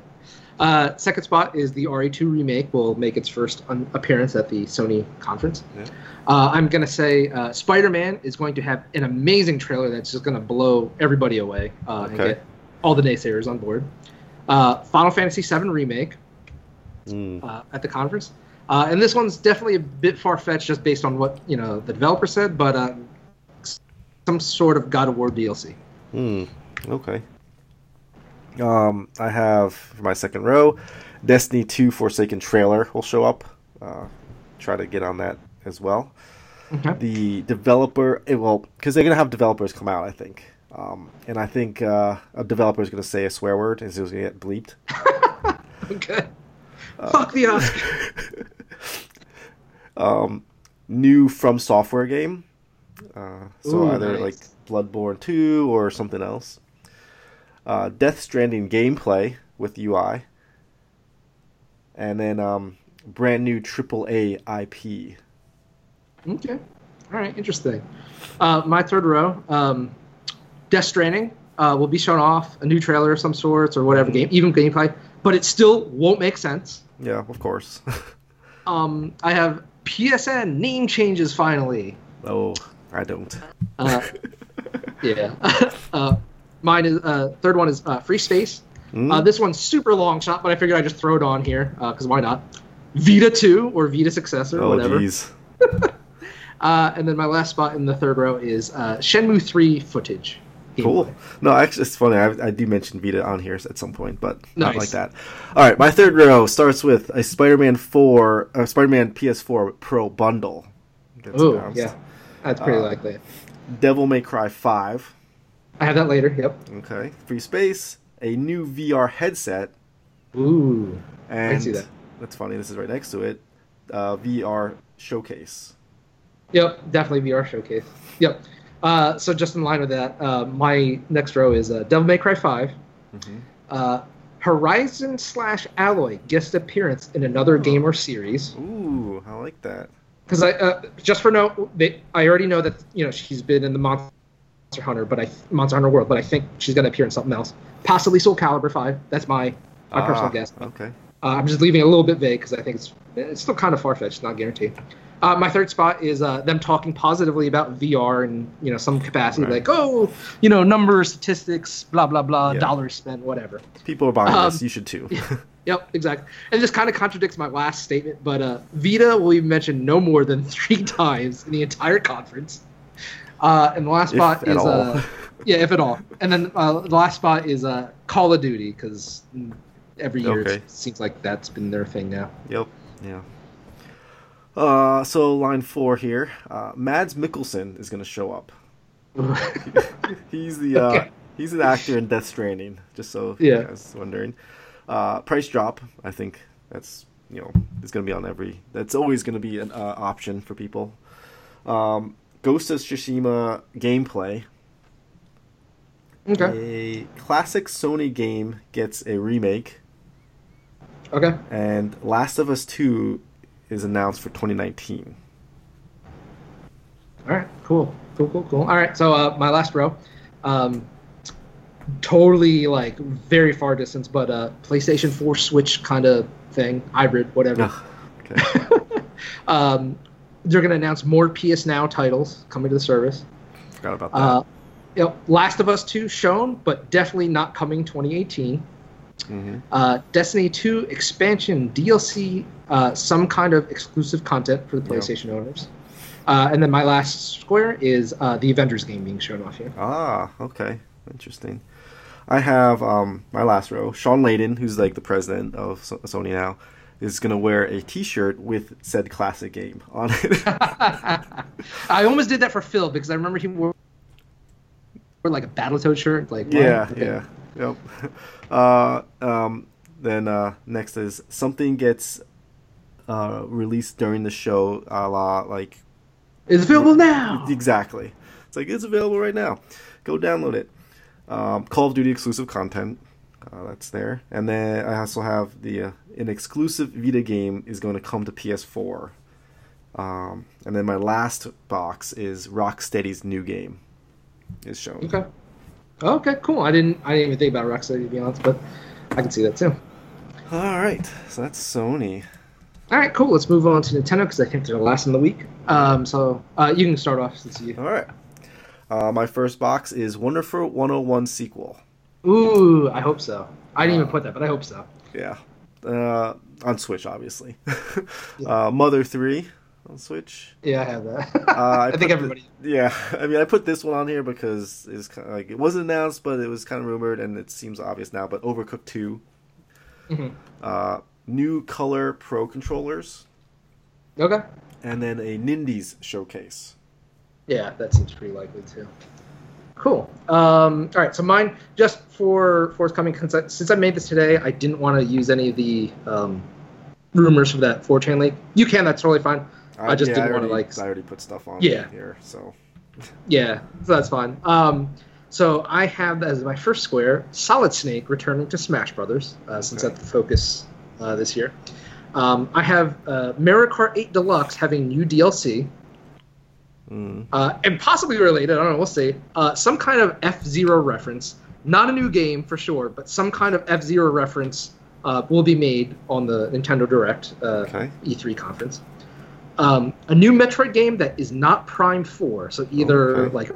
Uh, second spot is the RE2 remake will make its first un- appearance at the Sony conference. Yeah. Uh, I'm gonna say uh, Spider-Man is going to have an amazing trailer that's just gonna blow everybody away uh, Okay. Get all the naysayers on board. Uh, Final Fantasy VII remake Mm. uh, at the conference. Uh, and this one's definitely a bit far fetched just based on what you know the developer said, but uh, some sort of God of War DLC. Hmm. Okay. Um, I have for my second row, Destiny 2 Forsaken trailer will show up. Uh, try to get on that as well. Okay. The developer, it will, because they're gonna have developers come out, I think. Um, and I think uh, a developer is gonna say a swear word, and it's gonna get bleeped. Okay. Fuck the Oscar. um, new From Software game. Uh, so Ooh, either nice. like Bloodborne 2 or something else. Uh, Death Stranding gameplay with UI. And then um, brand new AAA IP. Okay. All right. Interesting. Uh, my third row, um, Death Stranding uh, will be shown off a new trailer of some sorts or whatever game, even gameplay, but it still won't make sense. Yeah, of course. Um, I have PSN name changes finally. oh, I don't. Uh, yeah. uh, mine is uh, third one is uh, Free Space. Mm, Uh, this one's super long shot, but I figured I'd just throw it on here because why not? Vita 2 or Vita Successor, oh, whatever. Uh, and then my last spot in the third row is uh, Shenmue 3 footage. Cool. gameplay. No, actually, it's funny. I, I do mention Vita on here at some point, but not like that. All right, my third row starts with a Spider-Man Four, uh, Spider-Man PS4 Pro bundle. Oh, yeah. That's pretty Uh, likely. Devil May Cry Five. I have that later. Yep. Okay. Free Space. A new VR headset. Ooh. And see that. That's funny. This is right next to it. Uh, VR showcase. Yep. Definitely VR showcase. Yep. Uh, so just in line with that, uh, my next row is uh, Devil May Cry 5. Mm-hmm. Uh, Horizon slash Alloy guest appearance in another game or series. Ooh, I like that. Because I uh, just for note, they, I already know that you know she's been in the Monster Hunter, but I Monster Hunter World, but I think she's gonna appear in something else, possibly Soul Calibur Five. That's my My personal Ah, guess. Okay. Uh, I'm just leaving it a little bit vague because I think it's it's still kind of far fetched, not guaranteed. Uh, my third spot is uh, them talking positively about VR and you know some capacity, Right. like oh, you know numbers, statistics, blah blah blah, Yeah. dollars spent, whatever. People are buying Um, this. You should too. Yep, exactly. And this kind of contradicts my last statement, but uh, Vita will be mentioned no more than three times in the entire conference. Uh, and the last If spot at is uh, yeah, if at all. And then uh, the last spot is uh, Call of Duty because every year Okay. it seems like that's been their thing now. Yep. Yeah. Uh, so line four here. Uh, Mads Mikkelsen is going to show up. He's the uh, Okay. he's an actor in Death Stranding. Just so Yeah. you guys wondering. Uh, price drop. I think that's you know it's going to be on every. That's always going to be an uh, option for people. Um, Ghost of Tsushima gameplay. okay. A classic Sony game gets a remake, Okay. and Last of Us Two is announced for 2019. All right. Cool. Cool. Cool. Cool. All right. So uh, my last row, um, totally like very far distance, but uh, PlayStation 4 Switch kind of thing, hybrid, whatever. Okay. um, they're going to announce more PS Now titles coming to the service. Forgot about that. Uh, you know, Last of Us 2 shown, but definitely not coming 2018. Hmm Uh, Destiny 2 expansion DLC, uh, some kind of exclusive content for the Yeah. PlayStation owners. Uh, and then my last square is uh, the Avengers game being shown off here. Ah, okay, interesting. I have um, my last row. Shawn Layden, who's like the president of Sony now, is gonna wear a T-shirt with said classic game on it. I almost did that for Phil because I remember he wore, wore like a Battletoad shirt. Like yeah, yeah, yep. Uh, um, then uh, next is something gets uh, released during the show, a la like It's available now. Exactly. It's like it's available right now. Go download it. Um, Call of Duty exclusive content. Uh, that's there. And then I also have the uh, an exclusive Vita game is going to come to PS4. Um, and then my last box is Rocksteady's new game is shown. Okay. Okay, cool. I didn't I didn't even think about Rocksteady to be honest, but I can see that too. All right. So that's Sony. All right, cool. Let's move on to Nintendo because I think they're the last in the week. Um, so uh, you can start off since you. All right. Uh, my first box is Wonderful 101 sequel. Ooh, I hope so. I didn't even put that, but I hope so. Yeah. Uh, on Switch, obviously. uh, Mother 3 on Switch. Yeah, I have that. Uh, I, I think the- everybody. yeah, I mean, I put this one on here because it's kind of like it wasn't announced, but it was kind of rumored, and it seems obvious now. But Overcooked Two, Mhm. uh, new color Pro controllers, Okay. and then a Nindies showcase. Yeah, that seems pretty likely too. Cool. Um, all right, so mine just for forthcoming since I, since I made this today, I didn't want to use any of the um, rumors for that 4chan link. You can, that's totally fine. I just didn't wanna, already- like- I already put stuff on Yeah. here, so Yeah, so that's fine. Um, so I have as my first square Solid Snake returning to Smash Brothers uh, since Okay. that's the focus uh, this year. Um, I have uh, Mario Kart 8 Deluxe having new DLC. mm, uh, and possibly related. I don't know. We'll see. Uh, some kind of F Zero reference. Not a new game for sure, but some kind of F Zero reference uh, will be made on the Nintendo Direct uh, Okay. E3 conference. Um, a new Metroid game that is not Prime Four, so either Okay. like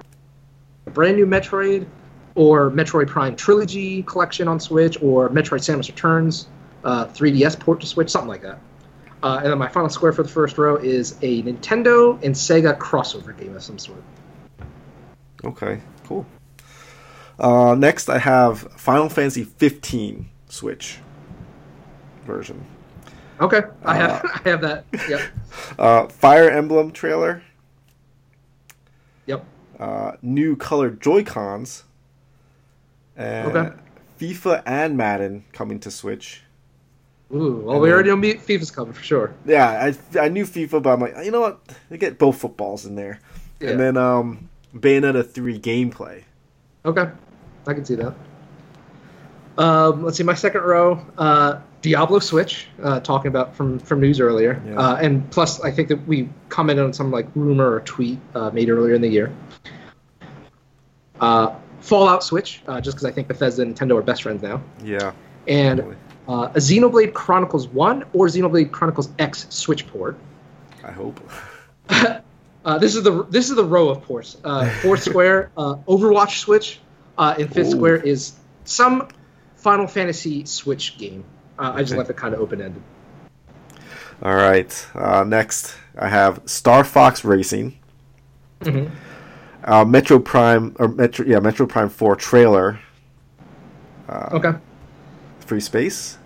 a brand new Metroid or Metroid Prime Trilogy collection on Switch or Metroid Samus Returns uh, 3DS port to Switch, something like that. Uh, and then my final square for the first row is a Nintendo and Sega crossover game of some sort. okay, cool. Uh, next, I have Final Fantasy 15 Switch version. Okay, I have Uh, I have that. Yep, Uh, Fire Emblem trailer. yep. uh, new colored Joy Cons, and Okay. FIFA and Madden coming to Switch. Ooh, well, And we then- already know FIFA's coming for sure. Yeah, I, I knew FIFA, but I'm like, you know what? They get both footballs in there, Yeah. and then um, Bayonetta three gameplay. Okay, I can see that. Um, let's see, my second row, uh, Diablo Switch, uh, talking about from from news earlier, Yeah. uh, and plus I think that we commented on some like rumor or tweet uh, made earlier in the year. Uh, Fallout Switch, uh, just because I think Bethesda and Nintendo are best friends now, Yeah, and uh, a Xenoblade Chronicles One or Xenoblade Chronicles X Switch port. I hope. Uh, this is the this is the row of ports. Uh, fourth square, uh, Overwatch Switch, uh, and fifth Ooh. square is some Final Fantasy Switch game. Uh, I just left it kind of open ended. All right. Uh, next, I have Star Fox Racing, Mhm. uh, Metroid Prime or Metro yeah Metroid Prime Four trailer, uh, Okay. free space,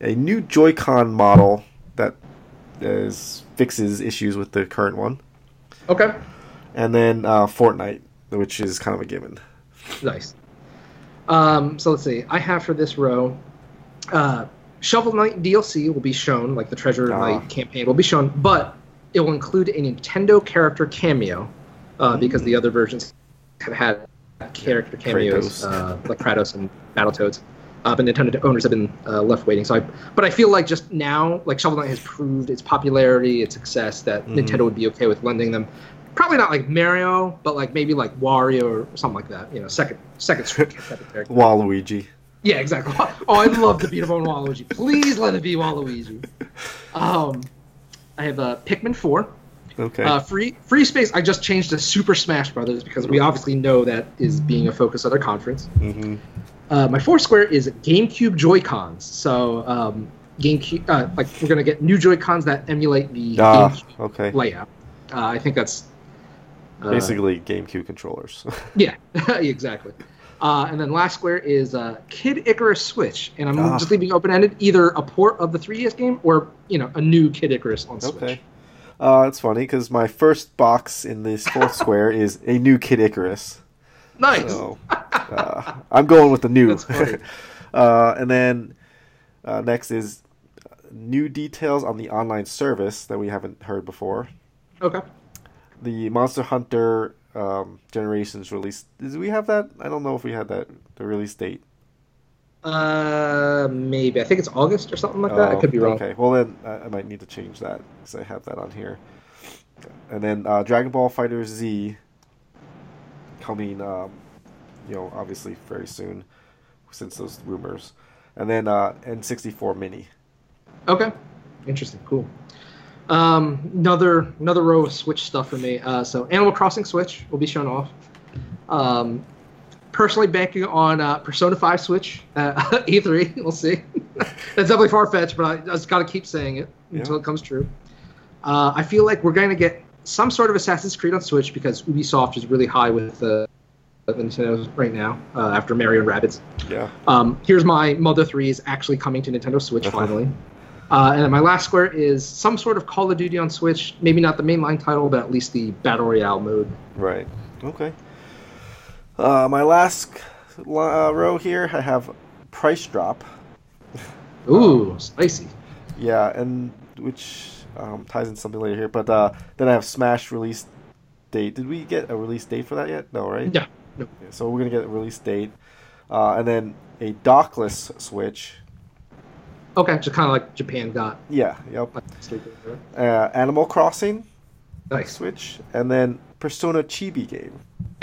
a new Joy-Con model that is fixes issues with the current one, Okay. and then uh, Fortnite, which is kind of a given. Nice. Um, so let's see. I have for this row, uh, Shovel Knight DLC will be shown, like the Treasure Ah. Knight campaign will be shown, but it will include a Nintendo character cameo, uh, because the other versions have had character cameos, uh, like Kratos and Battletoads. Uh, but Nintendo owners have been uh, left waiting. So, I, but I feel like just now, like Shovel Knight has proved its popularity, its success, that Mhm. Nintendo would be okay with lending them. Probably not like Mario, but like maybe like Wario or something like that. You know, second second string type of character. Waluigi. Yeah, exactly. Oh, I'd love to beat up on Waluigi. Please let it be Waluigi. Um, I have uh, Pikmin Four. Okay. Uh, free free space. I just changed to Super Smash Brothers because we obviously know that is being a focus of our conference. Mm-hmm. Uh, my fourth square is GameCube Joy Cons. So um, GameCube, uh, like we're gonna get new Joy Cons that emulate the Ah, GameCube okay. layout. Uh, I think that's uh, Basically, GameCube controllers. yeah, exactly. Uh, and then last square is uh, Kid Icarus Switch, and I'm Ah. just leaving open ended either a port of the 3DS game or you know a new Kid Icarus on Switch. okay. Uh, it's funny because my first box in this fourth square is a new Kid Icarus. Nice. So uh, I'm going with the new. Uh, and then uh, next is new details on the online service that we haven't heard before. Okay. The Monster Hunter um, Generations release. Did we have that? I don't know if we had that. The release date. Uh, maybe I think it's August or something like that. I Oh, could be wrong. Okay, well then I, I might need to change that because I have that on here. And then uh, Dragon Ball FighterZ coming, um, you know, obviously very soon since those rumors. And then uh, N64 Mini. Okay. Interesting. Cool. Um, another another row of Switch stuff for me. Uh, so Animal Crossing Switch will be shown off. Um, personally banking on uh, Persona 5 Switch uh, E3. We'll see. That's definitely far fetched, but I just got to keep saying it until it comes true. Uh, I feel like we're going to get some sort of Assassin's Creed on Switch because Ubisoft is really high with the, the Nintendo right now uh, after Mario and Rabbids. Yeah. Um, here's my Mother 3 is actually coming to Nintendo Switch Uh-huh. finally. Uh, and my last square is some sort of Call of Duty on Switch. Maybe not the mainline title, but at least the Battle Royale mode. Right. Okay. Uh, my last uh, row here, I have Price Drop. Ooh, spicy. Yeah, and which um, ties in something later here. But uh, then I have Smash release date. Did we get a release date for that yet? No, right? Yeah. No. So we're gonna get a release date, uh, and then a dockless Switch. Okay, just kind of like Japan got. Yeah. Yep. Like, stupid, right? Uh, Animal Crossing nice. Switch, and then Persona Chibi game.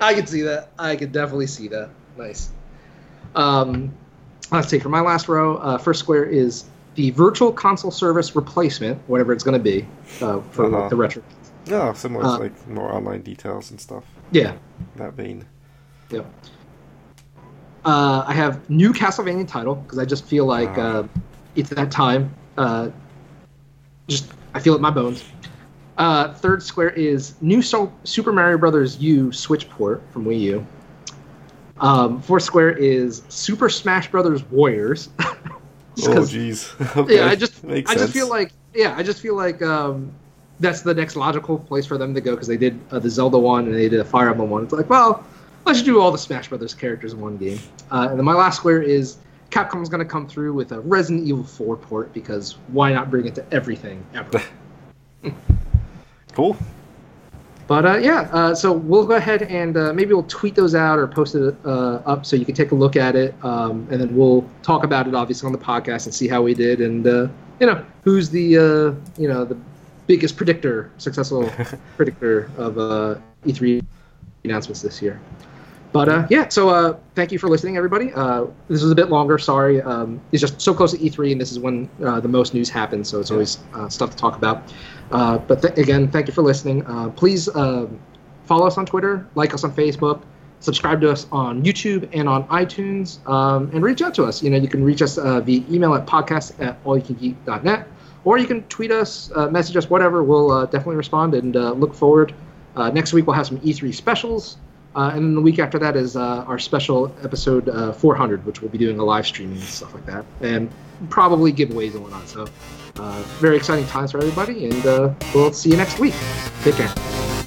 I can see that. I can definitely see that. Nice. Um, let's see. For my last row, uh, first square is the Virtual Console Service replacement, whatever it's going to be uh, for Uh-huh. the retro. Yeah, similar Uh, to like more online details and stuff. Yeah. That vein. Yep. Uh, I have new Castlevania title because I just feel like Ah. uh, it's that time. Uh, just I feel it in my bones. Uh, third square is new so- Super Mario Brothers U Switch port from Wii U. Um, fourth square is Super Smash Brothers Warriors. oh jeez. okay. yeah, I just Makes I just feel like yeah, I just feel like um, that's the next logical place for them to go because they did uh, the Zelda one and they did a Fire Emblem one. It's like, well, let's do all the Smash Brothers characters in one game. Uh, and then my last square is Capcom's going to come through with a Resident Evil 4 port because why not bring it to everything ever? cool. But uh, yeah, uh, so we'll go ahead and uh, maybe we'll tweet those out or post it uh, up so you can take a look at it, um, and then we'll talk about it obviously on the podcast and see how we did, and uh, you know who's the uh, you know the biggest predictor, successful predictor of uh, E3 announcements this year. But uh, yeah, so uh, thank you for listening, everybody. Uh, this was a bit longer. Sorry, um, it's just so close to E3, and this is when uh, the most news happens, so it's always uh, stuff to talk about. Uh, but th- again, thank you for listening. Uh, please uh, follow us on Twitter, like us on Facebook, subscribe to us on YouTube and on iTunes, um, and reach out to us. You know, you can reach us uh, via email at podcast at allyoucangeek.net, or you can tweet us, uh, message us, whatever. We'll uh, definitely respond and uh, look forward. Uh, next week we'll have some E3 specials. Uh, and the week after that is uh, our special episode uh, 400, which we'll be doing a live streaming and stuff like that, and probably giveaways and whatnot. So, uh, very exciting times for everybody, and uh, we'll see you next week. Take care.